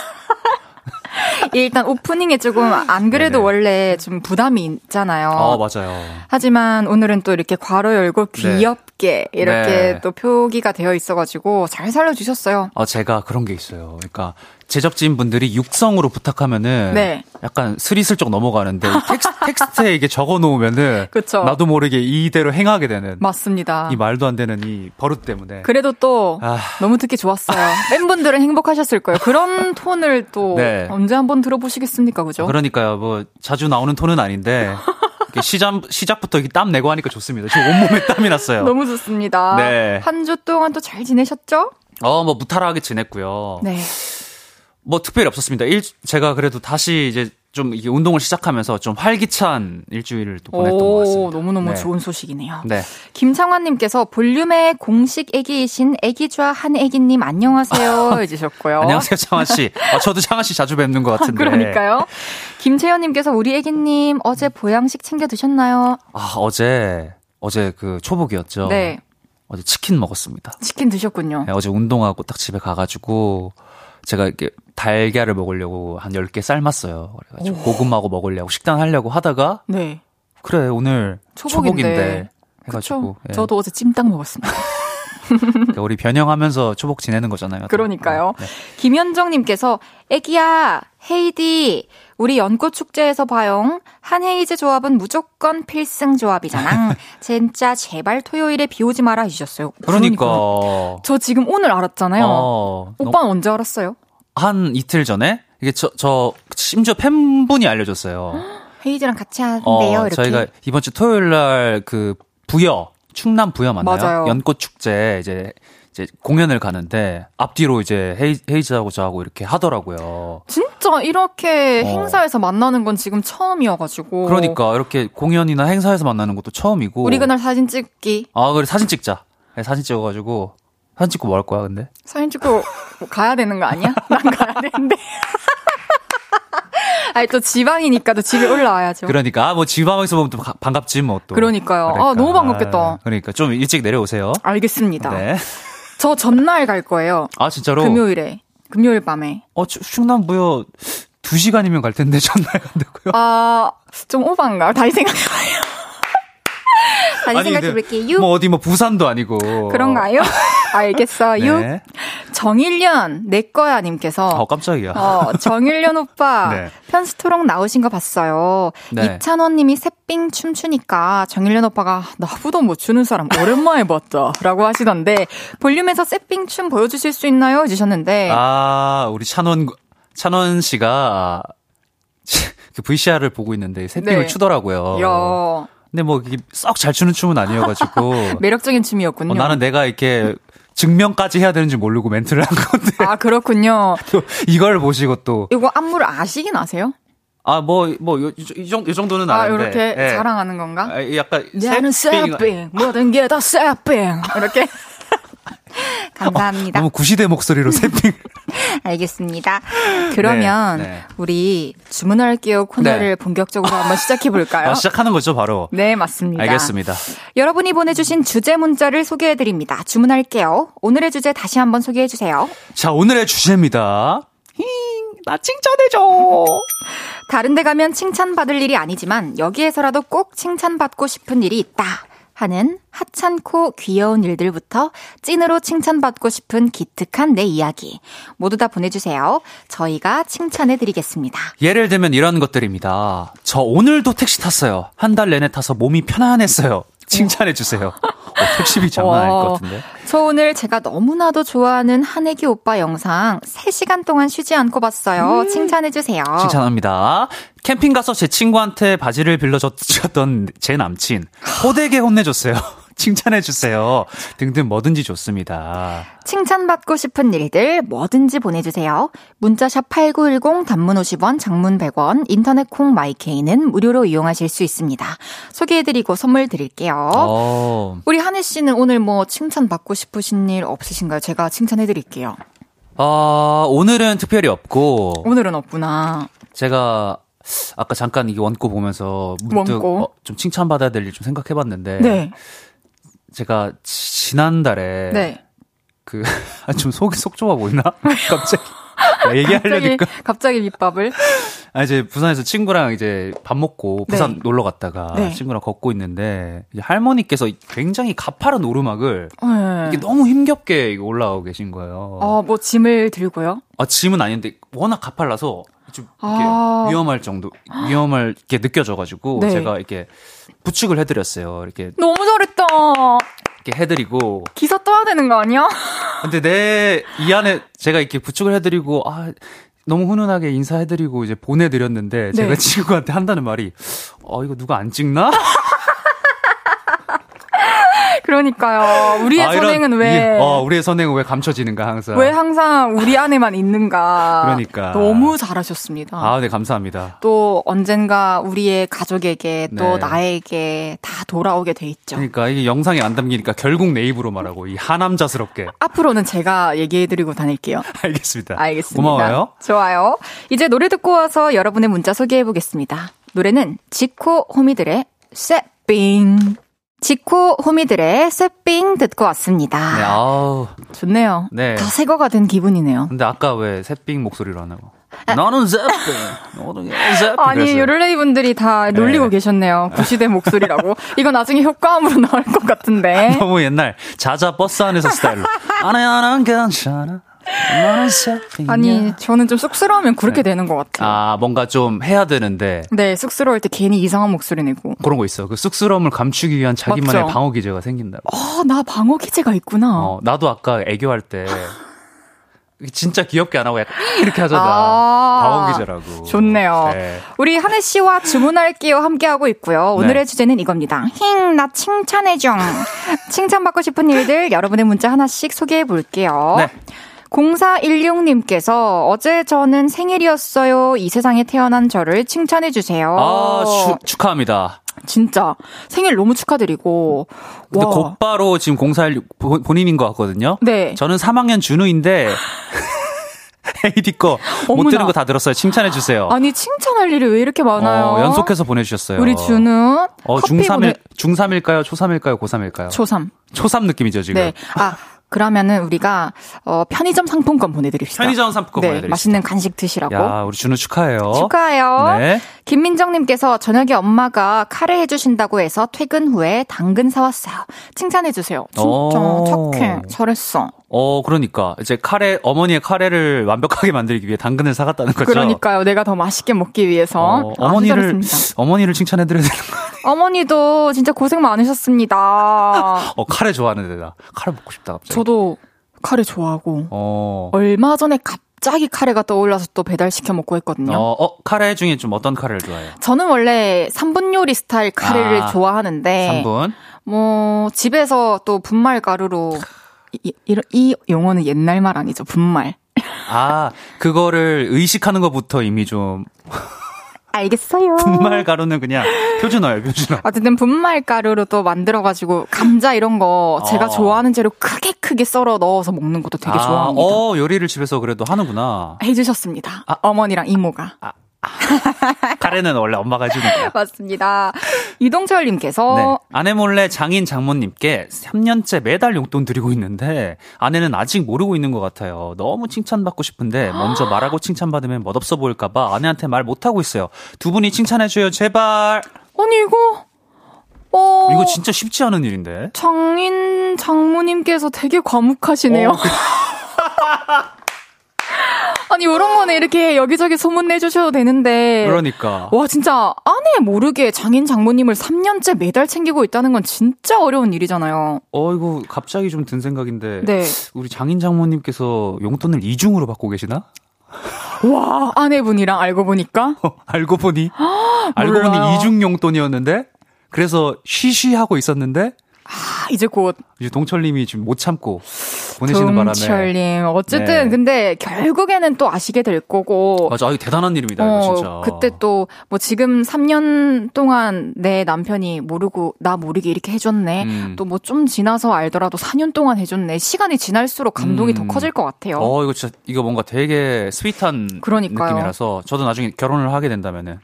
일단 오프닝에 조금 안 그래도 네네. 원래 좀 부담이 있잖아요. 어, 맞아요. 하지만 오늘은 또 이렇게 괄호 열고 네. 귀엽게 이렇게 네. 또 표기가 되어 있어가지고 잘 살려주셨어요. 어, 제가 그런 게 있어요. 그러니까 제작진 분들이 육성으로 부탁하면은 네. 약간 스리슬쩍 넘어가는데 텍스, 텍스트에 이게 적어 놓으면은 그쵸. 나도 모르게 이대로 행하게 되는 맞습니다. 이 말도 안 되는 이 버릇 때문에 그래도 또 아. 너무 듣기 좋았어요. 팬분들은 행복하셨을 거예요. 그런 톤을 또 네. 언제 한번 들어보시겠습니까, 그죠? 그러니까요. 뭐 자주 나오는 톤은 아닌데 시작 시작부터 이렇게 땀 내고 하니까 좋습니다. 지금 온몸에 땀이 났어요. 너무 좋습니다. 네. 한 주 동안 또 잘 지내셨죠? 어, 뭐 무탈하게 지냈고요. 네. 뭐 특별히 없었습니다. 일, 제가 그래도 다시 이제 좀 이게 운동을 시작하면서 좀 활기찬 일주일을 또 보냈던 것 오, 같습니다. 너무너무 네. 좋은 소식이네요. 네. 김창환님께서 볼륨의 공식 애기이신 애기좌 한애기님 안녕하세요 해주셨고요. 안녕하세요, 창환 씨. 어, 저도 창환 씨 자주 뵙는 것 같은데. 그러니까요. 김채연님께서 우리 애기님 어제 보양식 챙겨 드셨나요? 아, 어제 어제 그 초복이었죠. 네. 어제 치킨 먹었습니다. 치킨 드셨군요. 네, 어제 운동하고 딱 집에 가가지고 제가 이렇게 달걀을 먹으려고 한 10개 삶았어요. 그래가지고 고구마하고 먹으려고 식단 하려고 하다가 네. 그래 오늘 초복인데. 초복인데, 해가지고? 예. 저도 어제 찜닭 먹었습니다. 그러니까 우리 변형하면서 초복 지내는 거잖아요. 그러니까요. 네. 김현정님께서 애기야 헤이디 우리 연꽃 축제에서 봐용 한헤이즈 조합은 무조건 필승 조합이잖아. 진짜 제발 토요일에 비 오지 마라 해주셨어요. 그러니까 저 지금 오늘 알았잖아요. 어, 오빠는 언제 알았어요? 한 이틀 전에 이게 저, 저 심지어 팬분이 알려줬어요. 헤이즈랑 같이 하는데요. 어, 이렇게. 저희가 이번 주 토요일 날 그 부여 충남 부여 맞나요? 맞아요. 연꽃 축제 이제 이제 공연을 가는데 앞뒤로 이제 헤이, 헤이즈하고 저하고 이렇게 하더라고요. 진짜 이렇게 어. 행사에서 만나는 건 지금 처음이어가지고. 그러니까 이렇게 공연이나 행사에서 만나는 것도 처음이고. 우리 그날 사진 찍기. 아 그래 사진 찍자. 네, 사진 찍어가지고 사진 찍고 뭐 할 거야 근데? 사진 찍고 가야 되는 거 아니야? 난 가야 되는데. 아니 또 지방이니까 또 집에 올라와야죠. 그러니까 아, 뭐 지방에서 보면 또 가- 반갑지 뭐 또. 그러니까요. 아, 너무 반갑겠다. 그러니까 좀 일찍 내려오세요. 알겠습니다. 네. 저 전날 갈 거예요. 아 진짜로? 금요일에. 금요일 밤에. 어 충- 충남 부여 2 시간이면 갈 텐데 전날 간다고요? 아, 좀 오반가요? 다시 생각해봐요. 다시 아니, 근데 생각해볼게요. 뭐 어디 뭐 부산도 아니고. 그런가요? 알겠어요. 네. 정일련, 내 거야, 님께서. 어 깜짝이야. 어, 정일련 오빠 네. 편스토록 나오신 거 봤어요. 네. 이찬원 님이 새삥 춤추니까 정일련 오빠가 나보다 못 추는 사람 오랜만에 봤다 라고 하시던데 볼륨에서 새삥 춤 보여주실 수 있나요? 해주셨는데 아 우리 찬원 찬원 씨가 그 VCR을 보고 있는데 새삥을 네. 추더라고요. 이야, 근데 뭐 썩 잘 추는 춤은 아니어가지고 매력적인 춤이었군요. 어, 나는 내가 이렇게 증명까지 해야 되는지 모르고 멘트를 한 건데 아 그렇군요. 또 이걸 보시고 또 이거 안무를 아시긴 아세요? 아, 뭐, 뭐, 요, 이, 정도, 이 정도는 아, 아는데. 이렇게 예. 자랑하는 건가? 아, 약간. 나는 새삥, 모든 게다 새삥. 이렇게. 감사합니다. 너무 구시대 목소리로 새삥. 알겠습니다. 그러면 네, 네. 우리 주문할게요 코너를 네. 본격적으로 한번 시작해 볼까요? 아, 시작하는 거죠, 바로. 네, 맞습니다. 알겠습니다. 여러분이 보내주신 주제 문자를 소개해 드립니다. 주문할게요. 오늘의 주제 다시 한번 소개해 주세요. 자, 오늘의 주제입니다. 힝, 나 칭찬해줘. 다른 데 가면 칭찬받을 일이 아니지만 여기에서라도 꼭 칭찬받고 싶은 일이 있다. 하는 하찮고 귀여운 일들부터 찐으로 칭찬받고 싶은 기특한 내 이야기. 모두 다 보내주세요. 저희가 칭찬해드리겠습니다. 예를 들면 이런 것들입니다. 저 오늘도 택시 탔어요. 한 달 내내 타서 몸이 편안했어요. 칭찬해주세요. 어, 택시비 장난 아닐 것 같은데. 저 오늘 제가 너무나도 좋아하는 한혜기 오빠 영상 3시간 동안 쉬지 않고 봤어요. 칭찬해주세요. 음. 칭찬합니다. 캠핑 가서 제 친구한테 바지를 빌려줬던 제 남친. 호되게 혼내줬어요. 칭찬해주세요. 등등 뭐든지 좋습니다. 칭찬받고 싶은 일들 뭐든지 보내주세요. 문자샵 8910 단문 50원, 장문 100원, 인터넷 콩 마이케이는 무료로 이용하실 수 있습니다. 소개해드리고 선물 드릴게요. 어, 우리 한혜 씨는 오늘 뭐 칭찬받고 싶으신 일 없으신가요? 제가 칭찬해드릴게요. 어, 오늘은 특별히 없고, 오늘은 없구나. 제가 아까 잠깐 이게 원고 보면서 문득 원고? 어, 좀 칭찬받아야 될 일 좀 생각해봤는데, 네. 제가 지- 지난달에 네. 그, 아, 좀 속이 속 좁아 보이나? 갑자기. 야, 갑자기, 얘기하려니까. 갑자기 밑밥을. 아, 이제 부산에서 친구랑 이제 밥 먹고 부산 네. 놀러 갔다가 네. 친구랑 걷고 있는데 이제 할머니께서 굉장히 가파른 오르막을 네. 이게 너무 힘겹게 올라오고 계신 거예요. 어, 뭐 짐을 들고요? 아, 짐은 아닌데 워낙 가팔라서 좀 아. 위험할 정도, 위험할 게 느껴져가지고 네. 제가 이렇게 부축을 해드렸어요. 이렇게, 너무 잘했다. 이렇게 해드리고. 기사 떠야 되는 거 아니야? 근데 내 이 안에 제가 이렇게 부축을 해드리고 아 너무 훈훈하게 인사해드리고 이제 보내드렸는데 네. 제가 친구한테 한다는 말이 어 이거 누가 안 찍나? 그러니까요. 우리의 아, 이런- 선행은 왜, 어 우리의 선행은 왜 감춰지는가 항상. 왜 항상 우리 안에만 있는가. 그러니까. 너무 잘하셨습니다. 아, 네 감사합니다. 또 언젠가 우리의 가족에게 또 네. 나에게 다 돌아오게 돼 있죠. 그러니까 이게 영상에 안 담기니까 결국 내 입으로 말하고 이 하남자스럽게 앞으로는 제가 얘기해드리고 다닐게요. 알겠습니다. 알겠습니다. 고마워요. 좋아요. 이제 노래 듣고 와서 여러분의 문자 소개해보겠습니다. 노래는 지코 호미들의 쇠빙. 지코 호미들의 쇠빙 듣고 왔습니다. 네, 아우. 좋네요. 네. 다 새거가 된 기분이네요. 근데 아까 왜 새삥 목소리로 하냐고. 너는 새삥. 너는 새삥. 아니. 요를레이 분들이 다 놀리고 네. 계셨네요. 구시대 목소리라고. 이거 나중에 효과음으로 나올 것 같은데. 너무 옛날 자자 버스 안에서 스타일로. 아니야, 난 괜찮아. 아니, 저는 좀 쑥스러우면 그렇게 되는 것 같아요. 아, 뭔가 좀 해야 되는데. 네, 쑥스러울 때 괜히 이상한 목소리 내고. 그런 거 있어. 그 쑥스러움을 감추기 위한 자기만의 맞죠? 방어 기제가 생긴다고. 어, 나 방어 기제가 있구나. 어, 나도 아까 애교할 때 진짜 귀엽게 안 하고 약간 이렇게 하잖아. 아, 방어 기제라고. 좋네요. 네. 우리 한혜 씨와 주문할게요 함께하고 있고요. 오늘의 네. 주제는 이겁니다. 힝, 나 칭찬해줘. 칭찬받고 싶은 일들 여러분의 문자 하나씩 소개해 볼게요. 네. 0416님께서 어제 저는 생일이었어요. 이 세상에 태어난 저를 칭찬해 주세요. 아, 축- 축하합니다. 진짜 생일 너무 축하드리고. 근데 와. 곧바로 지금 041 본- 본인인 것 같거든요. 네. 저는 3학년 준우인데 헤이디 거 못. 들은 거 다 들었어요. 칭찬해 주세요. 아니 칭찬할 일이 왜 이렇게 많아요? 어, 연속해서 보내주셨어요. 우리 준우 어, 커피 중3일, 보내 중3일까요? 초3일까요? 고3일까요? 초3. 초3 느낌이죠, 지금. 네. 아, 그러면은 우리가 어 편의점 상품권 보내드립시다. 편의점 상품권 네, 보내드립시다. 맛있는 간식 드시라고. 야, 우리 준우 축하해요. 축하해요. 네. 김민정님께서 저녁에 엄마가 카레 해주신다고 해서 퇴근 후에 당근 사왔어요. 칭찬해주세요. 진짜 오. 착해. 잘했어. 어, 그러니까. 이제 카레, 어머니의 카레를 완벽하게 만들기 위해 당근을 사갔다는 거죠. 그러니까요. 내가 더 맛있게 먹기 위해서. 어, 어머니를, 잘했습니다. 어머니를 칭찬해드려야 되는 거 어머니도 진짜 고생 많으셨습니다. 어, 카레 좋아하는데, 나. 카레 먹고 싶다, 갑자기. 저도 카레 좋아하고 어. 얼마 전에 갑자기 카레가 떠올라서 또 배달시켜 먹고 했거든요. 어, 어, 카레 중에 좀 어떤 카레를 좋아해요? 저는 원래 3분 요리 스타일 카레를 아, 좋아하는데 3분. 뭐 집에서 또 분말 가루로 이, 이, 이 용어는 옛날 말 아니죠 분말 아, 그거를 의식하는 것부터 이미 좀. 알겠어요. 분말 가루는 그냥 표준어예요, 표준어. 어쨌든 분말 가루로 또 만들어가지고 감자 이런 거 제가 어. 좋아하는 재료 크게 크게 썰어 넣어서 먹는 것도 되게 아, 좋아합니다. 어, 요리를 집에서 그래도 하는구나. 해주셨습니다. 아. 어머니랑 이모가. 카레는 원래 엄마가 해주니까. 맞습니다. 이동철님께서 네. 아내 몰래 장인 장모님께 3년째 매달 용돈 드리고 있는데 아내는 아직 모르고 있는 것 같아요. 너무 칭찬받고 싶은데 먼저 말하고 칭찬받으면 멋없어 보일까봐 아내한테 말 못하고 있어요. 두 분이 칭찬해줘요, 제발. 아니 이거 어 이거 진짜 쉽지 않은 일인데. 장인 장모님께서 되게 과묵하시네요. 어, 그- 아니 이런 거는 이렇게 여기저기 소문 내주셔도 되는데. 그러니까. 와 진짜 아내 모르게 장인 장모님을 3년째 매달 챙기고 있다는 건 진짜 어려운 일이잖아요. 어, 이거 갑자기 좀 든 생각인데. 네. 우리 장인 장모님께서 용돈을 이중으로 받고 계시나? 와 아내분이랑 알고 보니까 어, 알고 보니 알고 몰라요. 보니 이중 용돈이었는데 그래서 쉬쉬 하고 있었는데 아, 이제 곧 이제 동철님이 지금 못 참고 보내시는 바람에 동철님 어쨌든 네. 근데 결국에는 또 아시게 될 거고 맞아, 이거 대단한 일입니다. 이거 어, 진짜. 그때 또 뭐 지금 3년 동안 내 남편이 모르고 나 모르게 이렇게 해줬네. 음. 또뭐 좀 지나서 알더라도 4년 동안 해줬네. 시간이 지날수록 감동이 음. 더 커질 것 같아요. 어, 이거 진짜 이거 뭔가 되게 스윗한 그러니까요. 느낌이라서 저도 나중에 결혼을 하게 된다면은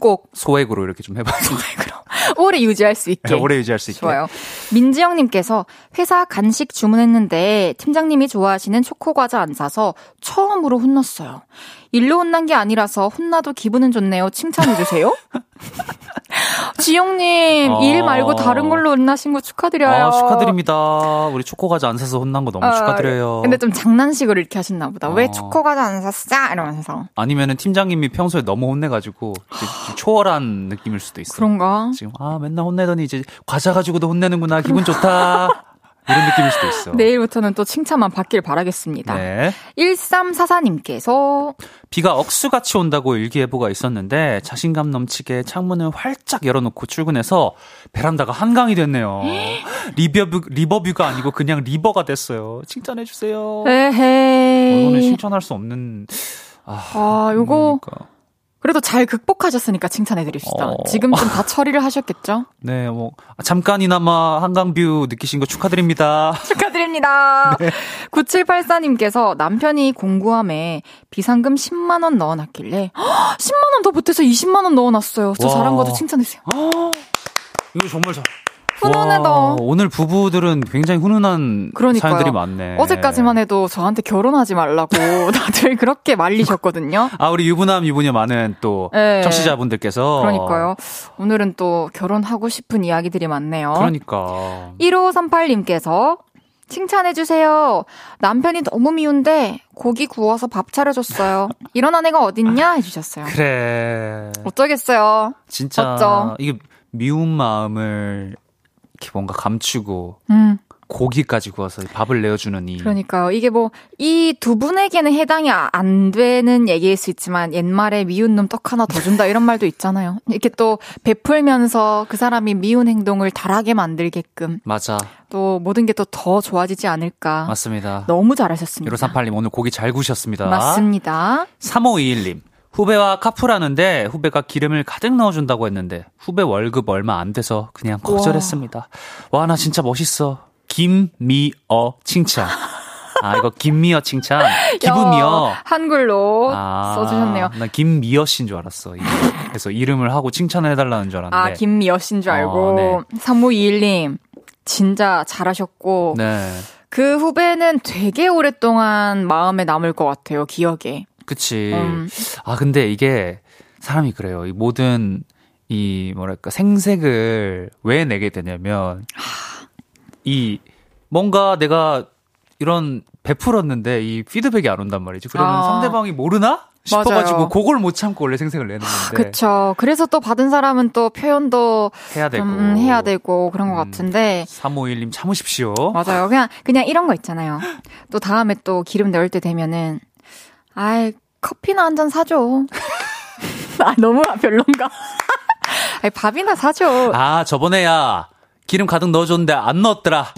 꼭 소액으로 이렇게 좀 해봐야겠네요. 오래 유지할 수 있게. 오래 유지할 수 있게. 좋아요. 민지영님께서 회사 간식 주문했는데 팀장님이 좋아하시는 초코 과자 안 사서 처음으로 혼났어요. 일로 혼난 게 아니라서 혼나도 기분은 좋네요. 칭찬해주세요. 지영님, 어. 일 말고 다른 걸로 혼나신 거 축하드려요. 아, 축하드립니다. 우리 초코 과자 안 사서 혼난 거 너무 어, 축하드려요. 근데 좀 장난식으로 이렇게 하셨나 보다. 왜 어. 초코 과자 안 샀어? 이러면서. 아니면은 팀장님이 평소에 너무 혼내가지고 좀 초월한 느낌일 수도 있어. 그런가? 지금 아 맨날 혼내더니 이제 과자 가지고도 혼내는구나 기분 좋다 이런 느낌일 수도 있어. 내일부터는 또 칭찬만 받길 바라겠습니다. 네. 1344님께서 비가 억수같이 온다고 일기예보가 있었는데 자신감 넘치게 창문을 활짝 열어놓고 출근해서 베란다가 한강이 됐네요. 리버뷰, 리버뷰가 아니고 그냥 river가 됐어요. 칭찬해주세요. 에헤이. 이거는 칭찬할 수 없는. 아, 아, 요거 그러니까. 그래도 잘 극복하셨으니까 칭찬해 드립시다. 어. 지금쯤 다 처리를 하셨겠죠? 네, 뭐 잠깐이나마 한강뷰 느끼신 거 축하드립니다. 축하드립니다. 9784님께서 남편이 공구함에 비상금 10만 원 넣어놨길래 10만 원 더 보태서 20만 원 넣어놨어요. 저 와. 잘한 거죠? 칭찬해주세요. 이거 정말 잘. 훈훈하다. 와, 오늘 부부들은 굉장히 훈훈한 그러니까요. 사연들이 많네. 어제까지만 해도 저한테 결혼하지 말라고 다들 그렇게 말리셨거든요. 아, 우리 유부남, 유부녀 많은 또 네. 청취자분들께서. 그러니까요. 오늘은 또 결혼하고 싶은 이야기들이 많네요. 그러니까. 1538님께서 칭찬해주세요. 남편이 너무 미운데 고기 구워서 밥 차려줬어요. 이런 아내가 어딨냐? 해주셨어요. 그래. 어쩌겠어요. 진짜. 어쩌. 이게 미운 마음을 이렇게 뭔가 감추고 음, 고기까지 구워서 밥을 내어주는 이. 그러니까요. 이게 뭐, 이 두 분에게는 해당이 아- 안 되는 얘기일 수 있지만, 옛말에 미운 놈 떡 하나 더 준다, 이런 말도 있잖아요. 이렇게 또 베풀면서 그 사람이 미운 행동을 덜하게 만들게끔, 맞아. 또 모든 게 또 더 좋아지지 않을까. 맞습니다. 너무 잘하셨습니다. 1538님 오늘 고기 잘 구우셨습니다. 맞습니다. 3521님. 후배와 카풀하는데 후배가 기름을 가득 넣어준다고 했는데 후배 월급 얼마 안 돼서 그냥 거절했습니다. 와, 나 진짜 멋있어. 김미어 칭찬. 아, 이거 김미어 칭찬. 기분이요. 어, 한글로 아, 써주셨네요. 나 김미어 씨인 줄 알았어. 그래서 이름을 하고 칭찬해달라는 줄 알았는데. 아, 김미여 씨인 줄 알고. 어, 네. 3521님, 진짜 잘하셨고. 네. 그 후배는 되게 오랫동안 마음에 남을 것 같아요, 기억에. 그치. 음. 아, 근데 이게 사람이 그래요. 이 모든 이 뭐랄까 생색을 왜 내게 되냐면 이 뭔가 내가 이런 베풀었는데 이 피드백이 안 온단 말이지. 그러면 아. 상대방이 모르나? 싶어가지고 맞아요. 그걸 못 참고 원래 생색을 내는 건데 그쵸. 그래서 또 받은 사람은 또 표현도 해야 되고 좀 음, 해야 되고 그런 것 음. 같은데. 3551님 참으십시오. 맞아요. 그냥, 그냥 이런 거 있잖아요. 또 다음에 또 기름 넣을 때 되면은, 아이, 커피나 한 잔 사줘. 아, 너무 별론가? 아이, 밥이나 사줘. 아 저번에야 기름 가득 넣어줬는데 안 넣었더라.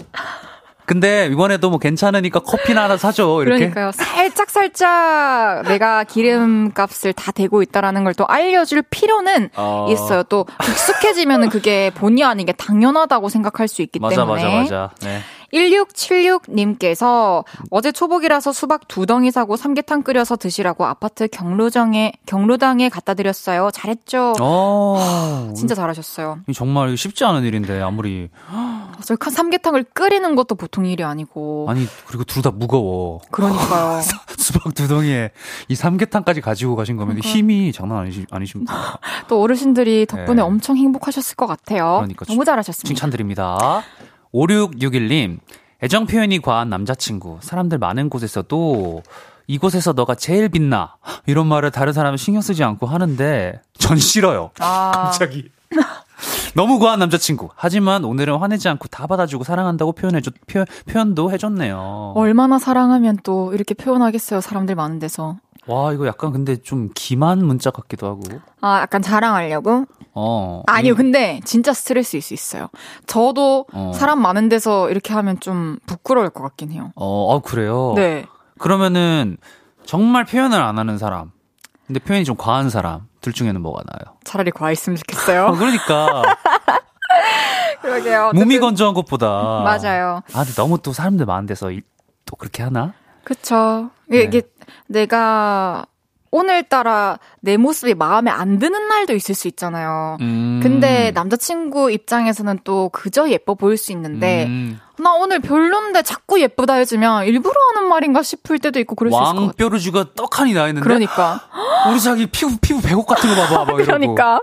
근데 이번에도 뭐 괜찮으니까 커피나 하나 사줘. 이렇게. 그러니까요. 살짝 살짝 내가 기름값을 다 대고 있다라는 걸 또 알려줄 필요는 어. 있어요. 또 익숙해지면은 그게 본의 아니게 당연하다고 생각할 수 있기 맞아, 때문에. 맞아, 맞아. 네. 1676님께서 어제 초복이라서 수박 두 덩이 사고 삼계탕 끓여서 드시라고 아파트 경로정에, 경로당에 갖다 드렸어요. 잘했죠? 어. 진짜 잘하셨어요. 이 정말 쉽지 않은 일인데 아무리 맞아요. 삼계탕을 끓이는 것도 보통 일이 아니고. 아니 그리고 둘 다 무거워. 그러니까요. 수박 두 덩이에 이 삼계탕까지 가지고 가신 거면 그러니까. 힘이 장난 아니시, 아니십니다. 또 어르신들이 덕분에 네. 엄청 행복하셨을 것 같아요. 그러니까 너무 잘하셨습니다. 칭찬드립니다. 5661님, 애정 표현이 과한 남자친구. 사람들 많은 곳에서도 이곳에서 너가 제일 빛나. 이런 말을 다른 사람은 신경 쓰지 않고 하는데 전 싫어요. 아, 갑자기. 너무 과한 남자친구. 하지만 오늘은 화내지 않고 다 받아주고 사랑한다고 표현해줬, 표, 표현도 해줬네요. 얼마나 사랑하면 또 이렇게 표현하겠어요. 사람들 많은 데서. 와, 이거 약간 근데 좀 기만 문자 같기도 하고. 아, 약간 자랑하려고? 어. 아니요, 이- 근데 진짜 스트레스일 수 있어요. 저도 어. 사람 많은 데서 이렇게 하면 좀 부끄러울 것 같긴 해요. 어, 어, 그래요? 네. 그러면은 정말 표현을 안 하는 사람. 근데 표현이 좀 과한 사람. 둘 중에는 뭐가 나아요? 차라리 과했으면 어, 좋겠어요. 그러니까 그러게요. 몸이 건조한 것보다 맞아요. 아, 근데 너무 또 사람들 많은 데서 이- 또 그렇게 하나? 그쵸. 이게, 네. 이게 내가 오늘따라 내 모습이 마음에 안 드는 날도 있을 수 있잖아요. 음. 근데 남자친구 입장에서는 또 그저 예뻐 보일 수 있는데 음. 나 오늘 별론데 자꾸 예쁘다 해주면 일부러 하는 말인가 싶을 때도 있고 그럴 수 있을 것 같아요. 왕뾰루지가 떡하니 나 있는데 그러니까. 우리 자기 피부 피부 배곡 같은 거 봐봐 막 그러니까.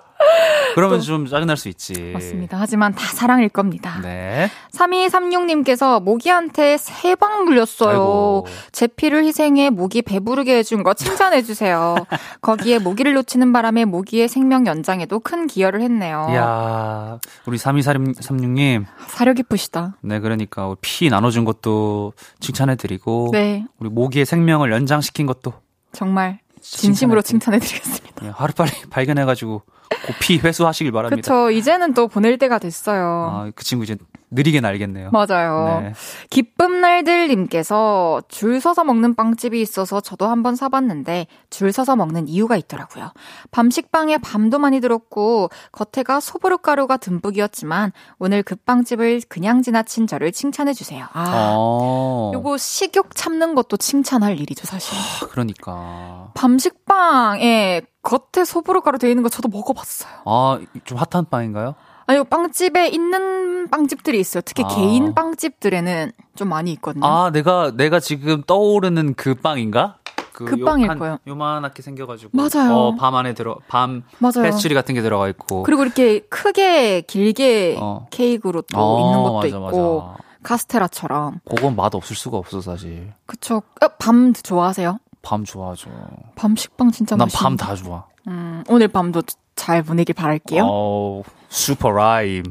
그러면 좀 짜증 날 수 있지. 맞습니다. 하지만 다 사랑일 겁니다. 네. 3236님께서 모기한테 세 방 물렸어요. 아이고. 제 피를 희생해 모기 배부르게 해준 거 칭찬해주세요. 거기에 모기를 놓치는 바람에 모기의 생명 연장에도 큰 기여를 했네요. 이야, 우리 3236님. 사려 깊으시다. 네, 그러니 까 우리 피 나눠준 것도 칭찬해드리고. 네, 우리 모기의 생명을 연장시킨 것도 정말 진심으로. 칭찬해드리겠습니다. 예, 하루빨리 발견해가지고 그피 회수하시길 바랍니다. 그쵸. 이제는 또 보낼 때가 됐어요. 아, 그 친구 이제 느리게 날겠네요. 맞아요. 네. 기쁨 날들님께서 줄 서서 먹는 빵집이 있어서 저도 한번 사봤는데 줄 서서 먹는 이유가 있더라고요. 밤식빵에 밤도 많이 들었고 겉에가 소보루 가루가 듬뿍이었지만 오늘 그 빵집을 그냥 지나친 저를 칭찬해 주세요. 아, 어. 요거 식욕 참는 것도 칭찬할 일이죠 사실. 아, 그러니까. 밤식빵에 겉에 소보루 가루 되어 있는 거 저도 먹어봤어요. 아, 좀 핫한 빵인가요? 아니 빵집에 있는 빵집들이 있어요. 특히 아. 개인 빵집들에는 좀 많이 있거든요. 아, 내가, 내가 지금 떠오르는 그 빵인가? 그 요- 빵일 한 거예요. 요만하게 생겨가지고. 맞아요. 어, 밤 안에 들어, 밤 맞아요. 페스츄리 같은 게 들어가 있고. 그리고 이렇게 크게 길게 어. 케이크로 또 어, 있는 것도 맞아, 있고 맞아. 카스테라처럼 그건 맛 없을 수가 없어, 사실. 그쵸 어, 밤 좋아하세요? 밤 좋아하죠. 밤 식빵 진짜 난 맛있어 밤다 좋아. 음, 오늘 밤도 잘 보내길 바랄게요 어, 슈퍼 라임.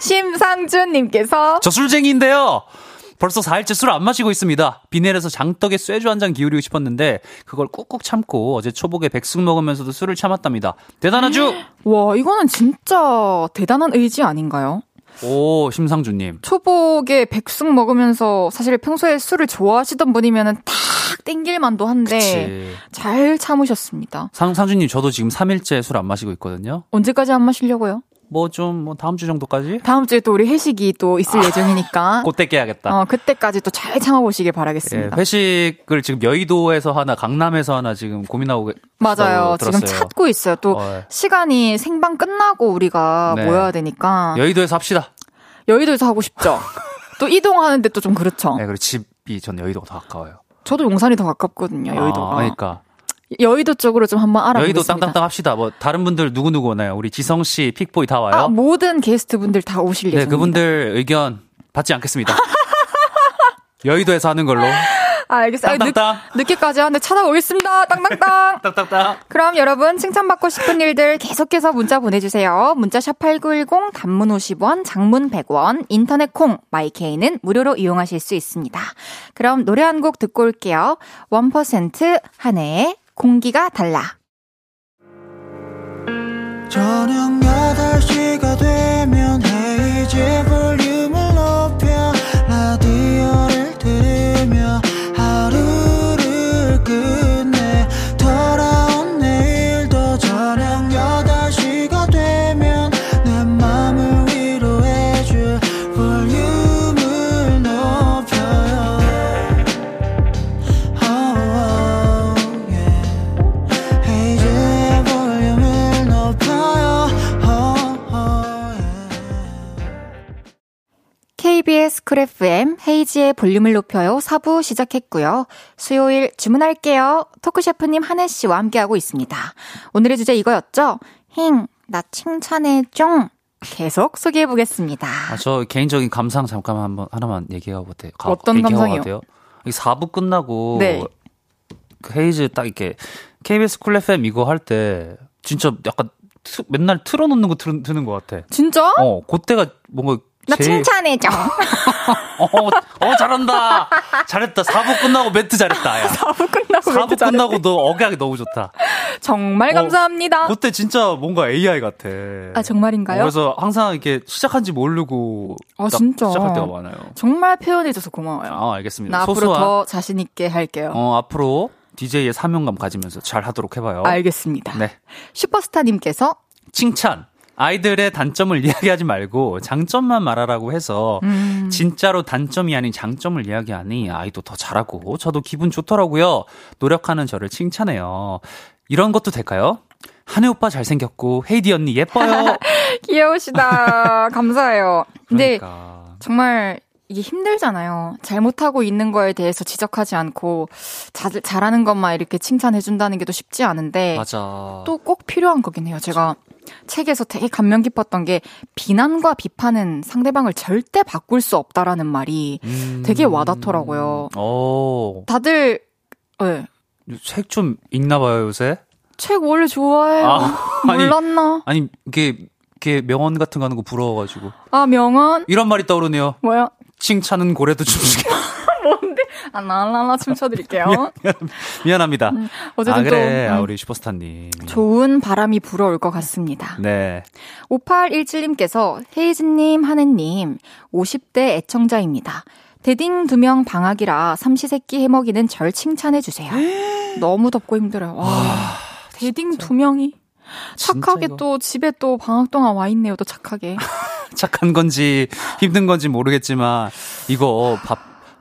심상준님께서 저 술쟁이인데요. 벌써 4일째 술 안 마시고 있습니다. 비닐에서 장떡에 쇠주 한 잔 기울이고 싶었는데 그걸 꾹꾹 참고 어제 초복에 백숙 먹으면서도 술을 참았답니다. 대단하죠? 와 이거는 진짜 대단한 의지 아닌가요? 오 심상주님. 초복에 백숙 먹으면서 사실 평소에 술을 좋아하시던 분이면은 탁 땡길 만도 한데 그치. 잘 참으셨습니다 상, 상주님 저도 지금 3일째 술 안 마시고 있거든요. 언제까지 안 마시려고요? 뭐좀뭐 다음 주 정도까지? 다음 주에 또 우리 회식이 또 있을 예정이니까 그때 깨야겠다. 어, 그때까지 또 잘 참아보시길 예, 바라겠습니다. 회식을 지금 여의도에서 하나, 강남에서 하나 지금 고민하고 계- 맞아요. 지금. 찾고 있어요. 또 어, 예. 시간이 생방 끝나고 우리가 네. 모여야 되니까 여의도에서 합시다. 여의도에서 하고 싶죠. 또 이동하는데 또 좀 그렇죠. 네, 그리고 집이 전 여의도가 더 가까워요. 저도 용산이 더 가깝거든요. 여의도가. 아, 그러니까 여의도 쪽으로 좀 한번 알아보겠습니다. 여의도 땅땅땅 합시다. 뭐 다른 분들 누구 누구 오나요? 우리 지성 씨, 픽보이 다 와요. 아, 모든 게스트 분들 다 오실 네, 예정입니다. 그분들 의견 받지 않겠습니다. 여의도에서 하는 걸로. 아, 알겠어요. 아, 늦, 땅땅땅. 늦게까지 하는데 찾아오겠습니다. 땅땅땅. 딱딱딱. 그럼 여러분 칭찬받고 싶은 일들 계속해서 문자 보내주세요. 문자 샵 8910 단문 50원, 장문 100원, 인터넷 콩, 마이케이는 무료로 이용하실 수 있습니다. 그럼 노래 한 곡 듣고 올게요. 1% 한해의 공기가 달라. 저녁 8시가 되면 헤이즈 볼륨을 헤이즈의 볼륨을 높여요 4부 시작했고요. 수요일 주문할게요. 토크 셰프님 한해 씨와 함께하고 있습니다. 오늘의 주제 이거였죠? 힝, 나 칭찬해줘. 계속 소개해 보겠습니다. 아, 저 개인적인 감상 잠깐 한번 하나만 얘기하고 돼. 어떤 감상이요? 돼요? 이 4부 끝나고 네. 그 헤이즈 딱 이렇게 KBS 쿨 FM 이거 할 때 진짜 약간 트, 맨날 틀어놓는 거 트, 드는 것 같아. 진짜? 어, 그때가 뭔가 나 제일... 칭찬해줘. 어, 어, 잘한다. 잘했다. 4부 끝나고 멘트 잘했다. 야. 4부 끝나고 4부 멘트 끝나고 너 억양이 너무 좋다. 정말 감사합니다. 어, 그때 진짜 뭔가 AI 같아. 아, 정말인가요? 어, 그래서 항상 이렇게 시작한지 모르고 아, 진짜. 시작할 때가 많아요. 정말 표현해줘서 고마워요. 아, 알겠습니다. 나 앞으로 소소한... 더 자신있게 할게요. 어, 앞으로 DJ의 사명감 가지면서 잘 하도록 해봐요. 알겠습니다. 네. 슈퍼스타님께서 칭찬. 아이들의 단점을 이야기하지 말고 장점만 말하라고 해서 음. 진짜로 단점이 아닌 장점을 이야기하니 아이도 더 잘하고 저도 기분 좋더라고요. 노력하는 저를 칭찬해요. 이런 것도 될까요? 한혜 오빠 잘생겼고 헤이디 언니 예뻐요. 귀여우시다. 감사해요. 근데 그러니까. 정말 이게 힘들잖아요. 잘못하고 있는 거에 대해서 지적하지 않고 자, 잘하는 것만 이렇게 칭찬해 준다는 게 또 쉽지 않은데 맞아. 또 꼭 필요한 거긴 해요. 제가 책에서 되게 감명 깊었던 게 비난과 비판은 상대방을 절대 바꿀 수 없다라는 말이 음... 되게 와닿더라고요. 오. 다들 네. 책좀 읽나 봐요, 요새? 책 원래 좋아해요. 아, 몰랐나? 아니, 아니 이게 이렇게 명언 같은 거 하는 거 부러워가지고. 아, 명언? 이런 말이 떠오르네요. 뭐야? 칭찬은 고래도 춤추게. 아, 나나나 춤춰드릴게요. 미안, 합니다 음, 어쨌든 아, 그래. 또, 음, 아, 우리 슈퍼스타님. 좋은 바람이 불어올 것 같습니다. 네. 5817님께서 헤이즈님, 하느님, 50대 애청자입니다. 데딩 두 명 방학이라 삼시세끼 해먹이는 절 칭찬해주세요. 너무 덥고 힘들어요. 와, 데딩 두 명이. 착하게 또 집에 또 방학 동안 와 있네요. 또 착하게. 착한 건지 힘든 건지 모르겠지만 이거 밥,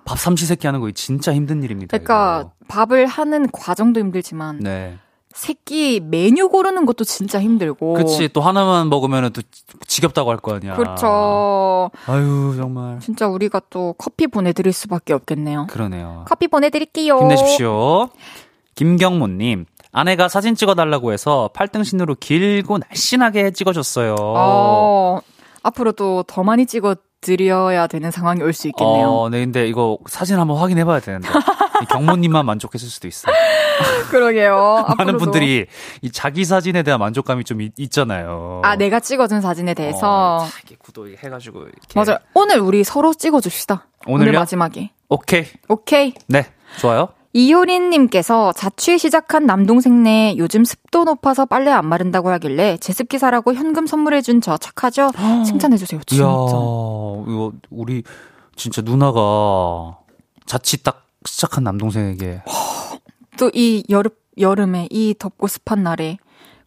밥 삼시세끼 하는 거 진짜 힘든 일입니다. 그러니까 이거. 밥을 하는 과정도 힘들지만 네. 새끼 메뉴 고르는 것도 진짜 힘들고. 그치. 또 하나만 먹으면 또 지겹다고 할 거 아니야. 그렇죠. 아유, 정말. 진짜 우리가 또 커피 보내드릴 수밖에 없겠네요. 그러네요. 커피 보내드릴게요. 힘내십시오. 김경모님. 아내가 사진 찍어달라고 해서 팔등신으로 길고 날씬하게 찍어줬어요. 어, 앞으로도 더 많이 찍어 드려야 되는 상황이 올 수 있겠네요. 어, 네, 근데 이거 사진 한번 확인해 봐야 되는데. 경모님만 만족했을 수도 있어요. 그러게요. 많은 분들이 이 자기 사진에 대한 만족감이 좀 있, 잖아요 아, 내가 찍어준 사진에 대해서. 어, 이렇게 구도 해가지고. 이렇게. 맞아요. 오늘 우리 서로 찍어줍시다. 오늘요? 오늘 마지막에. 오케이. 오케이. 네, 좋아요. 이효린님께서 자취 시작한 남동생네 요즘 습도 높아서 빨래 안 마른다고 하길래 제습기 사라고 현금 선물해준 저 착하죠? 칭찬해주세요. 진짜. 이야, 이거 우리 진짜 누나가 자취 딱 시작한 남동생에게 또 이 여름 여름에 이 덥고 습한 날에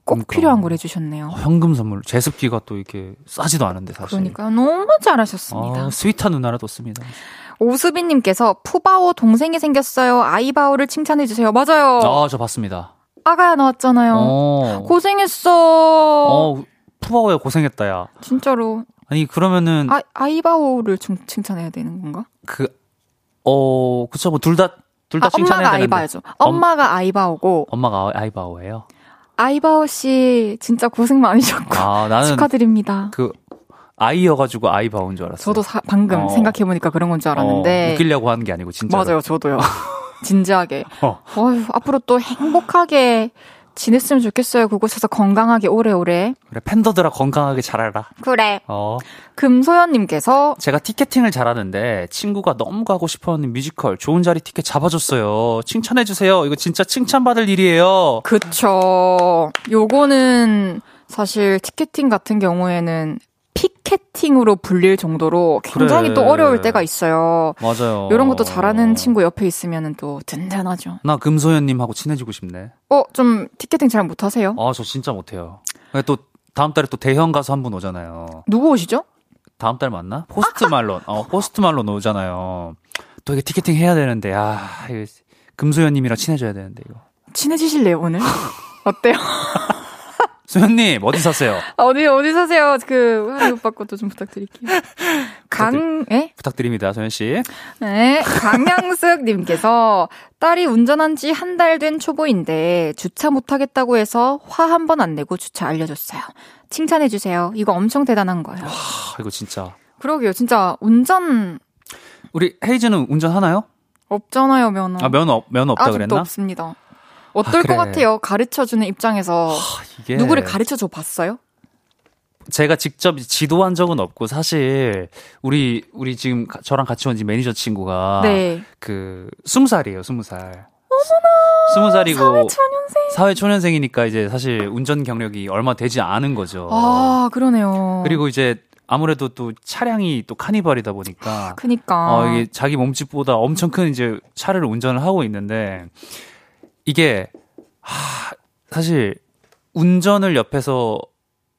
꼭 그러니까. 필요한 걸 해주셨네요. 어, 현금 선물. 제습기가 또 이렇게 싸지도 않은데 사실. 그러니까 너무 잘하셨습니다. 아, 스윗한 누나라 뒀습니다. 오수빈님께서 푸바오 동생이 생겼어요. 아이바오를 칭찬해주세요. 맞아요. 아, 저 봤습니다. 아가야 나왔잖아요. 어. 고생했어. 어, 푸바오야 고생했다, 야. 진짜로. 아니, 그러면은. 아, 아이바오를 칭, 칭찬해야 되는 건가? 그, 어, 그쵸, 뭐, 둘 다, 둘다 아, 칭찬해야 엄마가 되는데. 아이바오죠. 엄마가 아이바오고. 엄마가 아이바오예요? 아이바오 씨, 진짜 고생 많으셨고. 아, 나는. 축하드립니다. 그, 아이여가지고 아이바온 줄 알았어요. 저도 사, 방금 어. 생각해보니까 그런 건 줄 알았는데. 어, 웃기려고 하는 게 아니고 진짜. 맞아요, 저도요. 진지하게. 어. 어휴, 앞으로 또 행복하게 지냈으면 좋겠어요. 그곳에서 건강하게 오래오래. 그래, 팬더들아 건강하게 자라라. 그래. 어. 금소연님께서 제가 티켓팅을 잘하는데 친구가 너무 가고 싶어하는 뮤지컬 좋은 자리 티켓 잡아줬어요. 칭찬해주세요. 이거 진짜 칭찬받을 일이에요. 그쵸. 요거는 사실 티켓팅 같은 경우에는 피켓팅으로 불릴 정도로 굉장히 그래. 또 어려울 때가 있어요. 맞아요. 이런 것도 잘하는 친구 옆에 있으면 또 든든하죠. 나 금소연님하고 친해지고 싶네. 어, 좀 티켓팅 잘 못하세요? 아, 저 진짜 못해요. 또 다음 달에 또 대형 가수 한 분 오잖아요. 누구 오시죠? 다음 달 맞나? 포스트 말론. 어, 포스트 말론 오잖아요. 또 이게 티켓팅 해야 되는데, 아, 금소연님이랑 친해져야 되는데, 이거. 친해지실래요, 오늘? 어때요? 소연님, 어디 사세요? 어디, 어디 사세요? 그, 한해 오빠 것도 좀 부탁드릴게요. 강, 예? 부탁드립니다, 소연 씨. 네. 강양숙님께서 딸이 운전한 지 한 달 된 초보인데 주차 못하겠다고 해서 화 한 번 안 내고 주차 알려줬어요. 칭찬해 주세요. 이거 엄청 대단한 거예요. 아, 이거 진짜. 그러게요. 진짜 운전 우리 헤이즈는 운전하나요? 없잖아요, 면허. 아, 면허, 면허 없다 아직도 그랬나? 없습니다. 어떨 아, 그래. 것 같아요? 가르쳐주는 입장에서 아, 이게. 누구를 가르쳐줘 봤어요? 제가 직접 지도한 적은 없고 사실 우리 우리 지금 가- 저랑 같이 온지 매니저 친구가 네. 그 스무 살이에요, 스무 살. 어머나. 스무 살이고 사회초년생. 사회 초년생이니까 이제 사실 운전 경력이 얼마 되지 않은 거죠. 아, 그러네요. 그리고 이제 아무래도 또 차량이 또 카니발이다 보니까 그니까. 어 이게 자기 몸집보다 엄청 큰 이제 차를 운전을 하고 있는데 이게 하, 사실 운전을 옆에서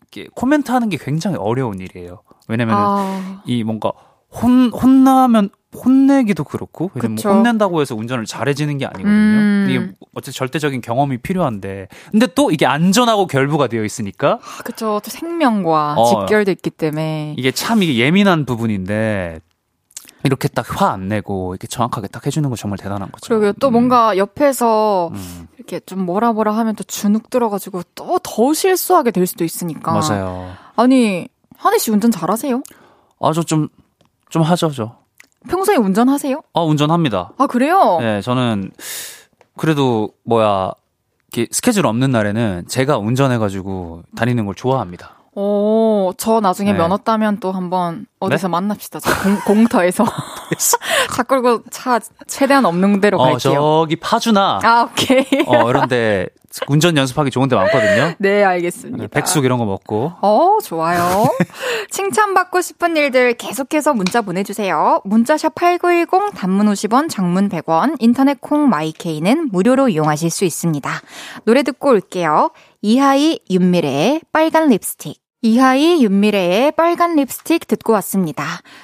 이렇게 코멘트 하는 게 굉장히 어려운 일이에요. 왜냐면 은 아, 이 뭔가 혼 혼나면 혼내기도 그렇고. 뭐 혼낸다고 해서 운전을 잘해지는 게 아니거든요. 음. 이게 어쨌든 절대적인 경험이 필요한데 근데 또 이게 안전하고 결부가 되어 있으니까 아, 그쵸. 또 생명과 어. 직결돼 있기 때문에. 이게 참 이게 예민한 부분인데 이렇게 딱 화 안 내고 이렇게 정확하게 딱 해주는 거 정말 대단한 거죠. 그러게요. 또 음, 뭔가 옆에서 음, 이렇게 좀 뭐라 뭐라 하면 또 주눅 들어가지고 또 더 실수하게 될 수도 있으니까. 맞아요. 아니, 한혜 씨 운전 잘하세요? 아 저 좀 좀 하죠 저. 평소에 운전하세요? 아 운전합니다. 아, 그래요? 네, 저는 그래도 뭐야 이렇게 스케줄 없는 날에는 제가 운전해가지고 다니는 걸 좋아합니다. 오, 저 나중에 네. 면허 따면 또 한번 어디서 만납시다. 저 공, 공터에서. 차 끌고 차 최대한 없는 데로 어 갈게요. 저기 파주나 아, 오케이. 어 이런데 운전 연습하기 좋은 데 많거든요. 네, 알겠습니다. 백숙 이런 거 먹고. 어, 좋아요. 칭찬받고 싶은 일들 계속해서 문자 보내주세요. 문자샵 8910, 단문 50원, 장문 100원, 인터넷 콩 마이케이는 무료로 이용하실 수 있습니다. 노래 듣고 올게요. 이하이 윤미래의 빨간 립스틱. 이하이 윤미래의 빨간 립스틱 듣고 왔습니다.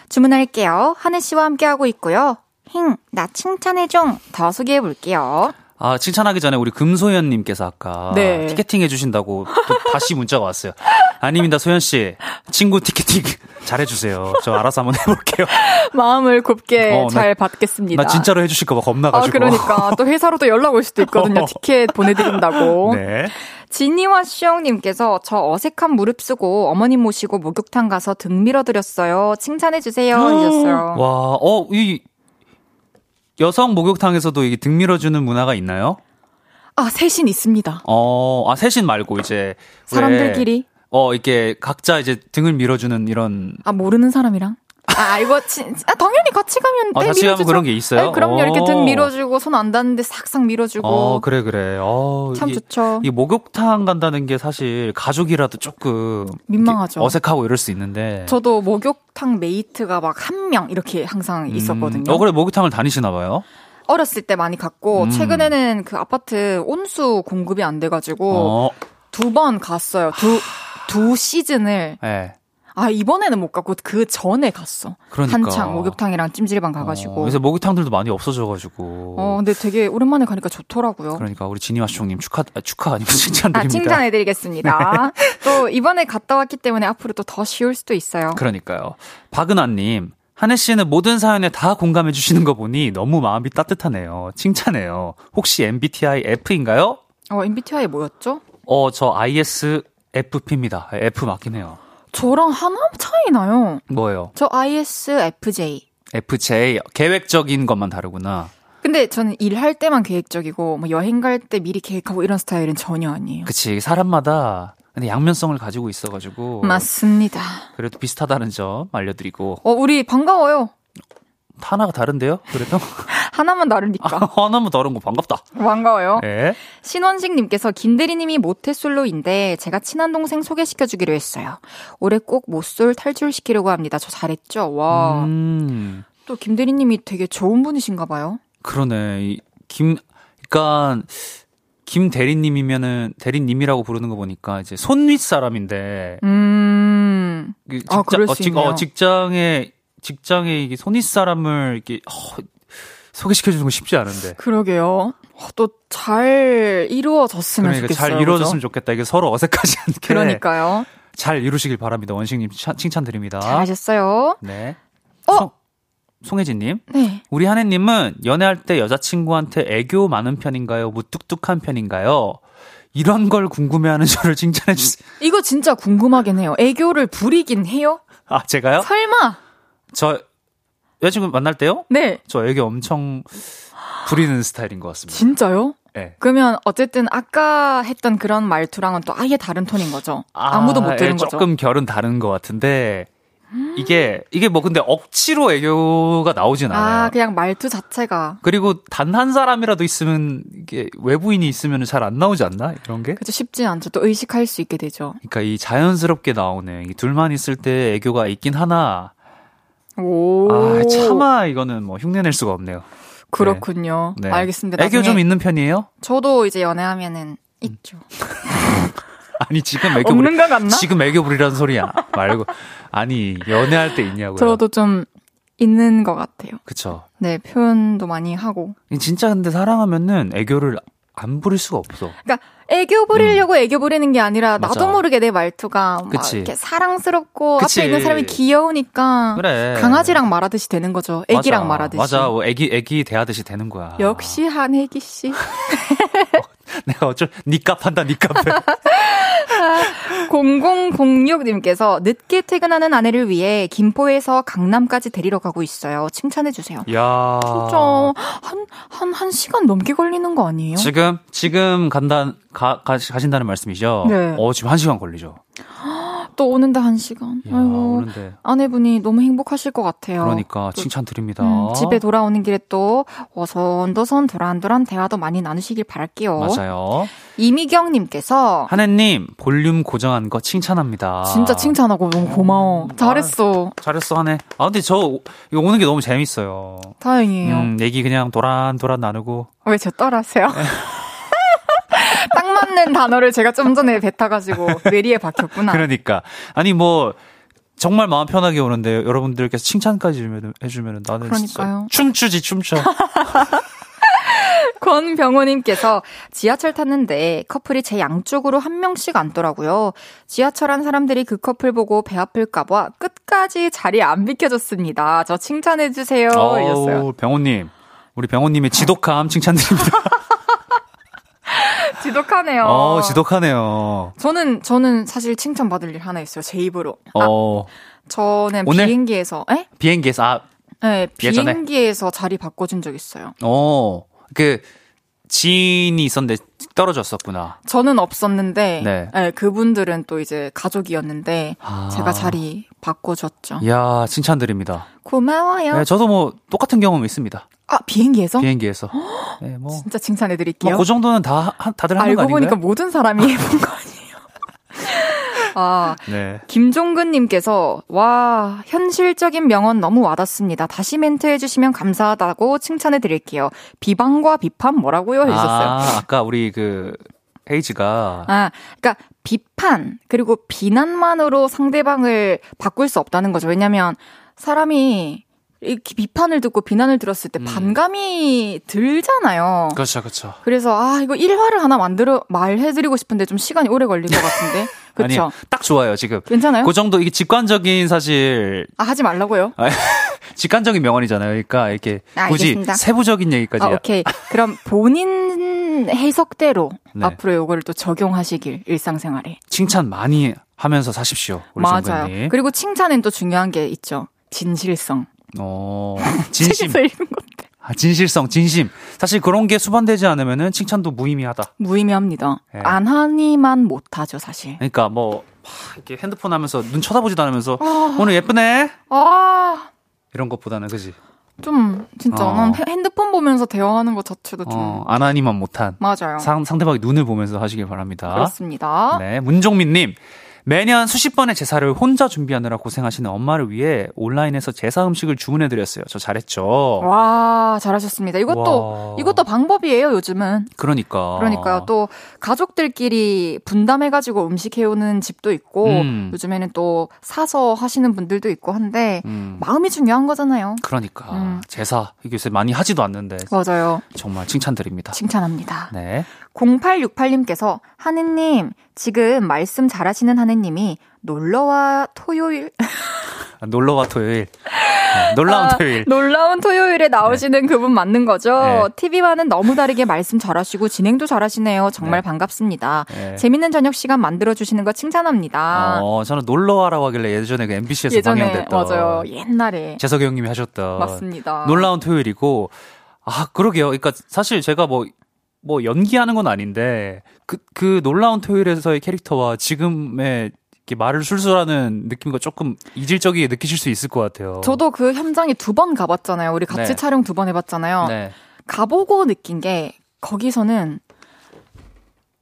주문할게요. 하늘 씨와 함께하고 있고요. 힝, 나 칭찬해줘. 더 소개해 볼게요. 아, 칭찬하기 전에 우리 금소연님께서 아까 네. 티켓팅 해주신다고 또 다시 문자가 왔어요. 아닙니다, 소연씨. 친구 티켓팅 잘해주세요. 저 알아서 한번 해볼게요. 마음을 곱게 어, 나- 잘 받겠습니다. 나 진짜로 해주실까봐 아, 겁나가지고. 그러니까. 또 회사로도 연락 올 수도 있거든요. 티켓 보내드린다고. 네. 지니와 시영님께서 저 어색한 무릎 쓰고 어머님 모시고 목욕탕 가서 등 밀어드렸어요. 칭찬해주세요. 해주셨어요. 와, 어, 이, 여성 목욕탕에서도 이게 등 밀어주는 문화가 있나요? 아, 셋인 있습니다. 어, 아, 셋인 말고 이제. 왜, 사람들끼리. 어, 이렇게 각자 이제 등을 밀어주는 이런. 아, 모르는 사람이랑? 아, 이거 진, 아, 당연히 같이 가면 아, 네, 같이 가면 밀어주죠. 그런 게 있어요? 네, 그럼요. 이렇게 어. 등 밀어주고 손 안 닿는데 싹싹 밀어주고. 어, 그래, 그래. 어, 참 이게- 좋죠. 이 목욕탕 간다는 게 사실 가족이라도 조금 민망하죠. 어색하고 이럴 수 있는데. 저도 목욕탕 메이트가 막 한 명 이렇게 항상 있었거든요. 음, 어 그래 목욕탕을 다니시나 봐요. 어렸을 때 많이 갔고 음. 최근에는 그 아파트 온수 공급이 안 돼가지고 어, 두번 갔어요. 두 두 시즌을 예. 아 이번에는 못 갔고 그 전에 갔어. 그러니까. 한창 목욕탕이랑 찜질방 어, 가가지고. 그래서 목욕탕들도 많이 없어져가지고. 어 근데 되게 오랜만에 가니까 좋더라고요. 그러니까 우리 지니와 슈님 축하 아, 축하 아니고 아, 칭찬드립니다. 칭찬해드리겠습니다. 또 이번에 갔다 왔기 때문에 앞으로 또 더 쉬울 수도 있어요. 그러니까요. 박은아님. 한혜 씨는 모든 사연에 다 공감해 주시는 거 보니 너무 마음이 따뜻하네요. 칭찬해요. 혹시 MBTI F인가요? 어 MBTI 뭐였죠? 어, 저 ISFP입니다. F 맞긴 해요. 저랑 하나 차이 나요. 뭐예요? 저 ISFJ. FJ. 계획적인 것만 다르구나. 근데 저는 일할 때만 계획적이고 뭐 여행 갈 때 미리 계획하고 이런 스타일은 전혀 아니에요. 그치. 사람마다 근데 양면성을 가지고 있어가지고. 맞습니다. 그래도 비슷하다는 점 알려드리고. 어 우리 반가워요. 하나가 다른데요? 그래도? 하나만 다르니까 하나만 다른 거 반갑다. 반가워요. 예. 신원식님께서 김대리님이 모태솔로인데 제가 친한 동생 소개시켜주기로 했어요. 올해 꼭 모쏠 탈출시키려고 합니다. 저 잘했죠? 와. 음. 또 김대리님이 되게 좋은 분이신가 봐요. 그러네. 이 김, 그니까, 김 대리님이면은, 대리님이라고 부르는 거 보니까, 이제 손윗 사람인데, 음. 그 아, 그럴 수 직, 있네요. 어, 직장에, 직장에 이게 손윗 사람을 이렇게, 어, 소개시켜주는 거 쉽지 않은데. 그러게요. 어, 또잘 이루어졌으면 그러니까 좋겠어요. 잘 이루어졌으면 그죠? 좋겠다. 이게 서로 어색하지 않게. 그러니까요. 잘 이루시길 바랍니다. 원식님 차- 칭찬드립니다. 잘하셨어요. 네. 어? 송, 송혜진님. 네. 우리 한혜님은 연애할 때 여자친구한테 애교 많은 편인가요? 무뚝뚝한 편인가요? 이런 걸 궁금해하는 저를 칭찬해 주세요. 이거 진짜 궁금하긴 해요. 애교를 부리긴 해요? 아, 제가요? 설마? 저 여자친구 만날 때요? 네. 저 애교 엄청 부리는 스타일인 것 같습니다. 진짜요? 네. 그러면 어쨌든 아까 했던 그런 말투랑은 또 아예 다른 톤인 거죠. 아 무도 못 예, 들은 거죠. 조금 결은 다른 것 같은데 이게 이게 뭐 근데 억지로 애교가 나오진 않아요. 아, 그냥 말투 자체가. 그리고 단 한 사람이라도 있으면 이게 외부인이 있으면 잘 안 나오지 않나 이런 게? 그죠 쉽지 않죠. 또 의식할 수 있게 되죠. 그러니까 이 자연스럽게 나오는 이 둘만 있을 때 애교가 있긴 하나 오. 아 차마 이거는 뭐 흉내낼 수가 없네요. 그렇군요. 네. 알겠습니다. 애교 좀 나중에 있는 편이에요? 저도 이제 연애하면은 있죠. 아니 지금 애교 없는 부리 것 같나? 지금 애교 부리라는 소리야 말고 아니 연애할 때 있냐고요? 저도 좀 있는 것 같아요. 그쵸. 네, 표현도 많이 하고. 진짜 근데 사랑하면은 애교를 안 부릴 수가 없어. 그러니까 애교 부리려고 애교 부리는 게 아니라 나도 음. 맞아. 모르게 내 말투가 막. 이렇게 사랑스럽고 그치. 앞에 있는 사람이 귀여우니까 그래. 강아지랑 말하듯이 되는 거죠. 애기랑 맞아. 말하듯이. 맞아. 뭐 애기 애기 대하듯이 되는 거야. 역시 한혜기 씨. 내가 어쩔 니값 한다 니값. 0006님께서 늦게 퇴근하는 아내를 위해 김포에서 강남까지 데리러 가고 있어요. 칭찬해주세요. 야. 진짜, 한, 한, 한 시간 넘게 걸리는 거 아니에요? 지금 지금 간다 가, 가 가신다는 말씀이죠? 네. 어 지금 한 시간 걸리죠. 또 오는데 한 시간. 야, 아이고. 오는데 아내분이 너무 행복하실 것 같아요. 그러니까 또 칭찬 드립니다. 음, 집에 돌아오는 길에 또 어선도선 도란도란 대화도 많이 나누시길 바랄게요. 맞아요. 이미경님께서 한혜님 볼륨 고정한 거 칭찬합니다. 진짜 칭찬하고 너무 고마워. 잘했어. 잘했어 한혜. 아 근데 저 이거 오는 게 너무 재밌어요. 다행이에요. 음, 얘기 그냥 도란도란 나누고 왜 저 따라하세요? 딱 맞는 단어를 제가 좀 전에 뱉어가지고 뇌리에 박혔구나. 그러니까 아니 뭐 정말 마음 편하게 오는데 여러분들께서 칭찬까지 해주면 해주면 나는 춤추지 춤춰. 권병호님께서 지하철 탔는데 커플이 제 양쪽으로 한 명씩 앉더라고요. 지하철 안 사람들이 그 커플 보고 배 아플까봐 끝까지 자리 안 비켜줬습니다. 저 칭찬해주세요. 이랬어요. 어우, 병호님 우리 병호님의 지독함 칭찬드립니다. 지독하네요. 어 지독하네요. 저는 저는 사실 칭찬 받을 일 하나 있어요. 제 입으로. 아, 어 저는 오늘? 비행기에서, 에? 비행기에서 아 네, 예전에? 비행기에서 자리 바꿔준 적 있어요. 어, 그, 지인이 있었는데 떨어졌었구나. 저는 없었는데, 네. 네, 그분들은 또 이제 가족이었는데, 아. 제가 자리 바꿔줬죠. 이야, 칭찬드립니다. 고마워요. 네, 저도 뭐, 똑같은 경험 있습니다. 아, 비행기에서? 비행기에서. 네, 뭐, 진짜 칭찬해드릴게요. 뭐, 그 정도는 다, 하- 다들 하는 거 알고 아닌가요? 보니까 모든 사람이 해본 거 아, 네. 김종근님께서, 와, 현실적인 명언 너무 와닿습니다. 다시 멘트 해주시면 감사하다고 칭찬해 드릴게요. 비방과 비판 뭐라고요? 해주셨어요. 아, 아까 우리 그, 헤이즈가, 아, 그러니까 비판 그리고 비난만으로 상대방을 바꿀 수 없다는 거죠. 왜냐하면 사람이 이렇게 비판을 듣고 비난을 들었을 때 음. 반감이 들잖아요. 그렇죠, 그렇죠. 그래서 아 이거 일화를 하나 만들어 말해드리고 싶은데 좀 시간이 오래 걸릴 것 같은데 그렇죠? 딱 좋아요, 지금. 괜찮아요? 그 정도, 이게 직관적인 사실, 아 하지 말라고요? 직관적인 명언이잖아요. 그러니까 이렇게 아, 굳이. 세부적인 얘기까지. 아 오케이 그럼 본인 해석대로 네. 앞으로 요거를 또 적용하시길 일상생활에 칭찬 많이 하면서 사십시오. 우리 맞아요. 정근님. 그리고 칭찬엔 또 중요한 게 있죠. 진실성. 어, 진심. 책에서 읽은 건데. 아, 진실성, 진심. 사실 그런 게 수반되지 않으면은 칭찬도 무의미하다. 무의미합니다. 예. 안 하니만 못하죠, 사실. 그러니까 뭐, 막 이렇게 핸드폰 하면서 눈 쳐다보지도 않으면서 오늘 예쁘네? 아, 이런 것보다는, 그지? 좀, 진짜, 어. 핸드폰 보면서 대화하는 것 자체도 좀. 어, 안 하니만 못한. 맞아요. 상, 상대방의 눈을 보면서 하시길 바랍니다. 그렇습니다. 네, 문종민님. 매년 수십 번의 제사를 혼자 준비하느라 고생하시는 엄마를 위해 온라인에서 제사 음식을 주문해 드렸어요. 저 잘했죠. 와, 잘하셨습니다. 이것도, 와. 이것도 방법이에요, 요즘은. 그러니까. 그러니까요. 또 가족들끼리 분담해 가지고 음식 해 오는 집도 있고, 음. 요즘에는 또 사서 하시는 분들도 있고 한데, 음, 마음이 중요한 거잖아요. 그러니까 음. 제사 이게 요새 많이 하지도 않는데 맞아요. 정말 칭찬드립니다. 칭찬합니다. 네. 0868님께서 하느님, 지금 말씀 잘하시는 하느님이 놀러와 토요일, 놀러와 토요일. 네, 놀라운 아, 토요일. 놀라운 토요일에 나오시는 그분 맞는 거죠? 네. TV와는 너무 다르게 말씀 잘하시고 진행도 잘하시네요. 정말 네. 반갑습니다. 네. 재밌는 저녁 시간 만들어 주시는 거 칭찬합니다. 어, 저는 놀러와라고 하길래 예전에 그 MBC에서 예전에, 방영됐던 맞아요. 옛날에. 재석이 형님이 하셨던 맞습니다. 놀라운 토요일이고 아 그러게요. 그러니까 사실 제가 뭐 뭐 연기하는 건 아닌데 그 그 놀라운 토요일에서의 캐릭터와 지금의 이렇게 말을 술술하는 느낌과 조금 이질적이게 느끼실 수 있을 것 같아요. 저도 그 현장에 두 번 가봤잖아요. 우리 같이 네. 촬영 두 번 해봤잖아요. 네. 가보고 느낀 게 거기서는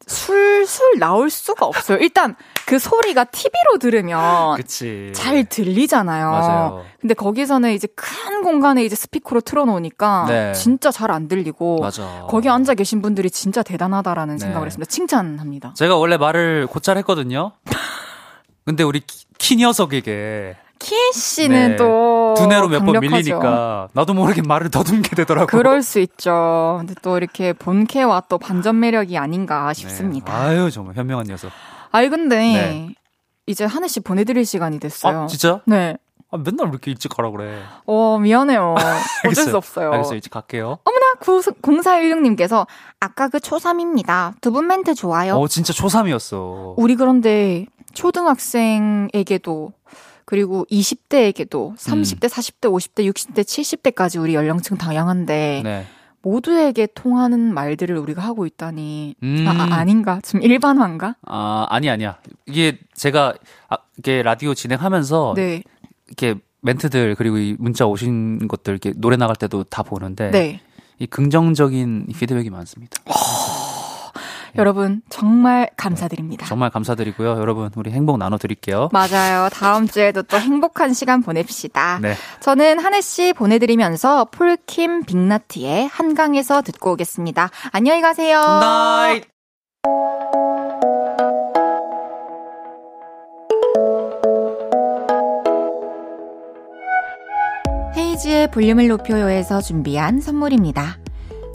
술술 나올 수가 없어요. 일단 그 소리가 TV로 들으면 그치. 잘 들리잖아요. 맞아요. 근데 거기서는 이제 큰 공간에 이제 스피커로 틀어놓으니까 네. 진짜 잘 안 들리고 맞아. 거기 앉아 계신 분들이 진짜 대단하다라는 네. 생각을 했습니다. 칭찬합니다. 제가 원래 말을 곧잘 했거든요. 근데 우리 키, 키 녀석에게 키엔 씨는 네. 또 두뇌로 몇 번. 밀리니까 나도 모르게 말을 더듬게 되더라고. 그럴 수 있죠. 근데 또 이렇게 본캐와 또 반전 매력이 아닌가 싶습니다. 네. 아유 정말 현명한 녀석. 아이 근데 네. 이제 한혜 씨 보내드릴 시간이 됐어요. 아 진짜? 네. 아, 맨날 왜 이렇게 일찍 가라 그래. 어 미안해요. 어쩔. 수 없어요. 알겠어요. 이제 갈게요. 어머나 0416님께서 아까 그 초3입니다. 두 분 멘트 좋아요. 어 진짜 초3이었어. 우리 그런데 초등학생에게도 그리고 20대에게도 30대, 40대, 50대, 60대, 70대까지 우리 연령층 다양한데 네. 모두에게 통하는 말들을 우리가 하고 있다니 음. 아, 아, 닌가좀 일반화인가? 아 아니 아니야. 이게 제가 아, 이게 라디오 진행하면서 네. 이렇게 멘트들 그리고 이 문자 오신 것들 이렇게 노래 나갈 때도 다 보는데 네. 이 긍정적인 피드백이 많습니다. 여러분 정말 감사드립니다. 정말 감사드리고요. 여러분 우리 행복 나눠 드릴게요. 맞아요. 다음 주에도 또 행복한 시간 보냅시다. 네. 저는 한혜 씨 보내드리면서 폴킴 빅나티의 한강에서 듣고 오겠습니다. 안녕히 가세요. 나이. 헤이즈의 볼륨을 높여요에서 준비한 선물입니다.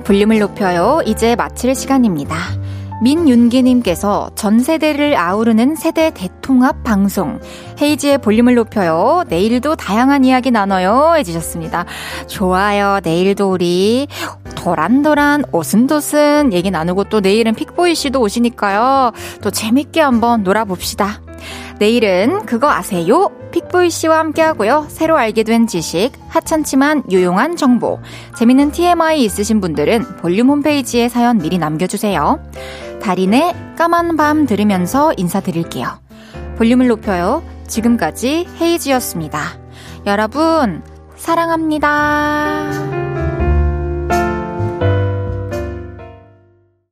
볼륨을 높여요. 이제 마칠 시간입니다. 민윤기님께서 전 세대를 아우르는 세대 대통합 방송 헤이지의 볼륨을 높여요. 내일도 다양한 이야기 나눠요 해주셨습니다. 좋아요. 내일도 우리 도란도란 오순도순 얘기 나누고 또 내일은 픽보이 씨도 오시니까요. 또 재밌게 한번 놀아봅시다. 내일은 그거 아세요? 픽보이 씨와 함께 하고요. 새로 알게 된 지식, 하찮지만 유용한 정보, 재밌는 TMI 있으신 분들은 볼륨 홈페이지에 사연 미리 남겨주세요. 달인의 까만 밤 들으면서 인사드릴게요. 볼륨을 높여요. 지금까지 헤이지였습니다. 여러분, 사랑합니다.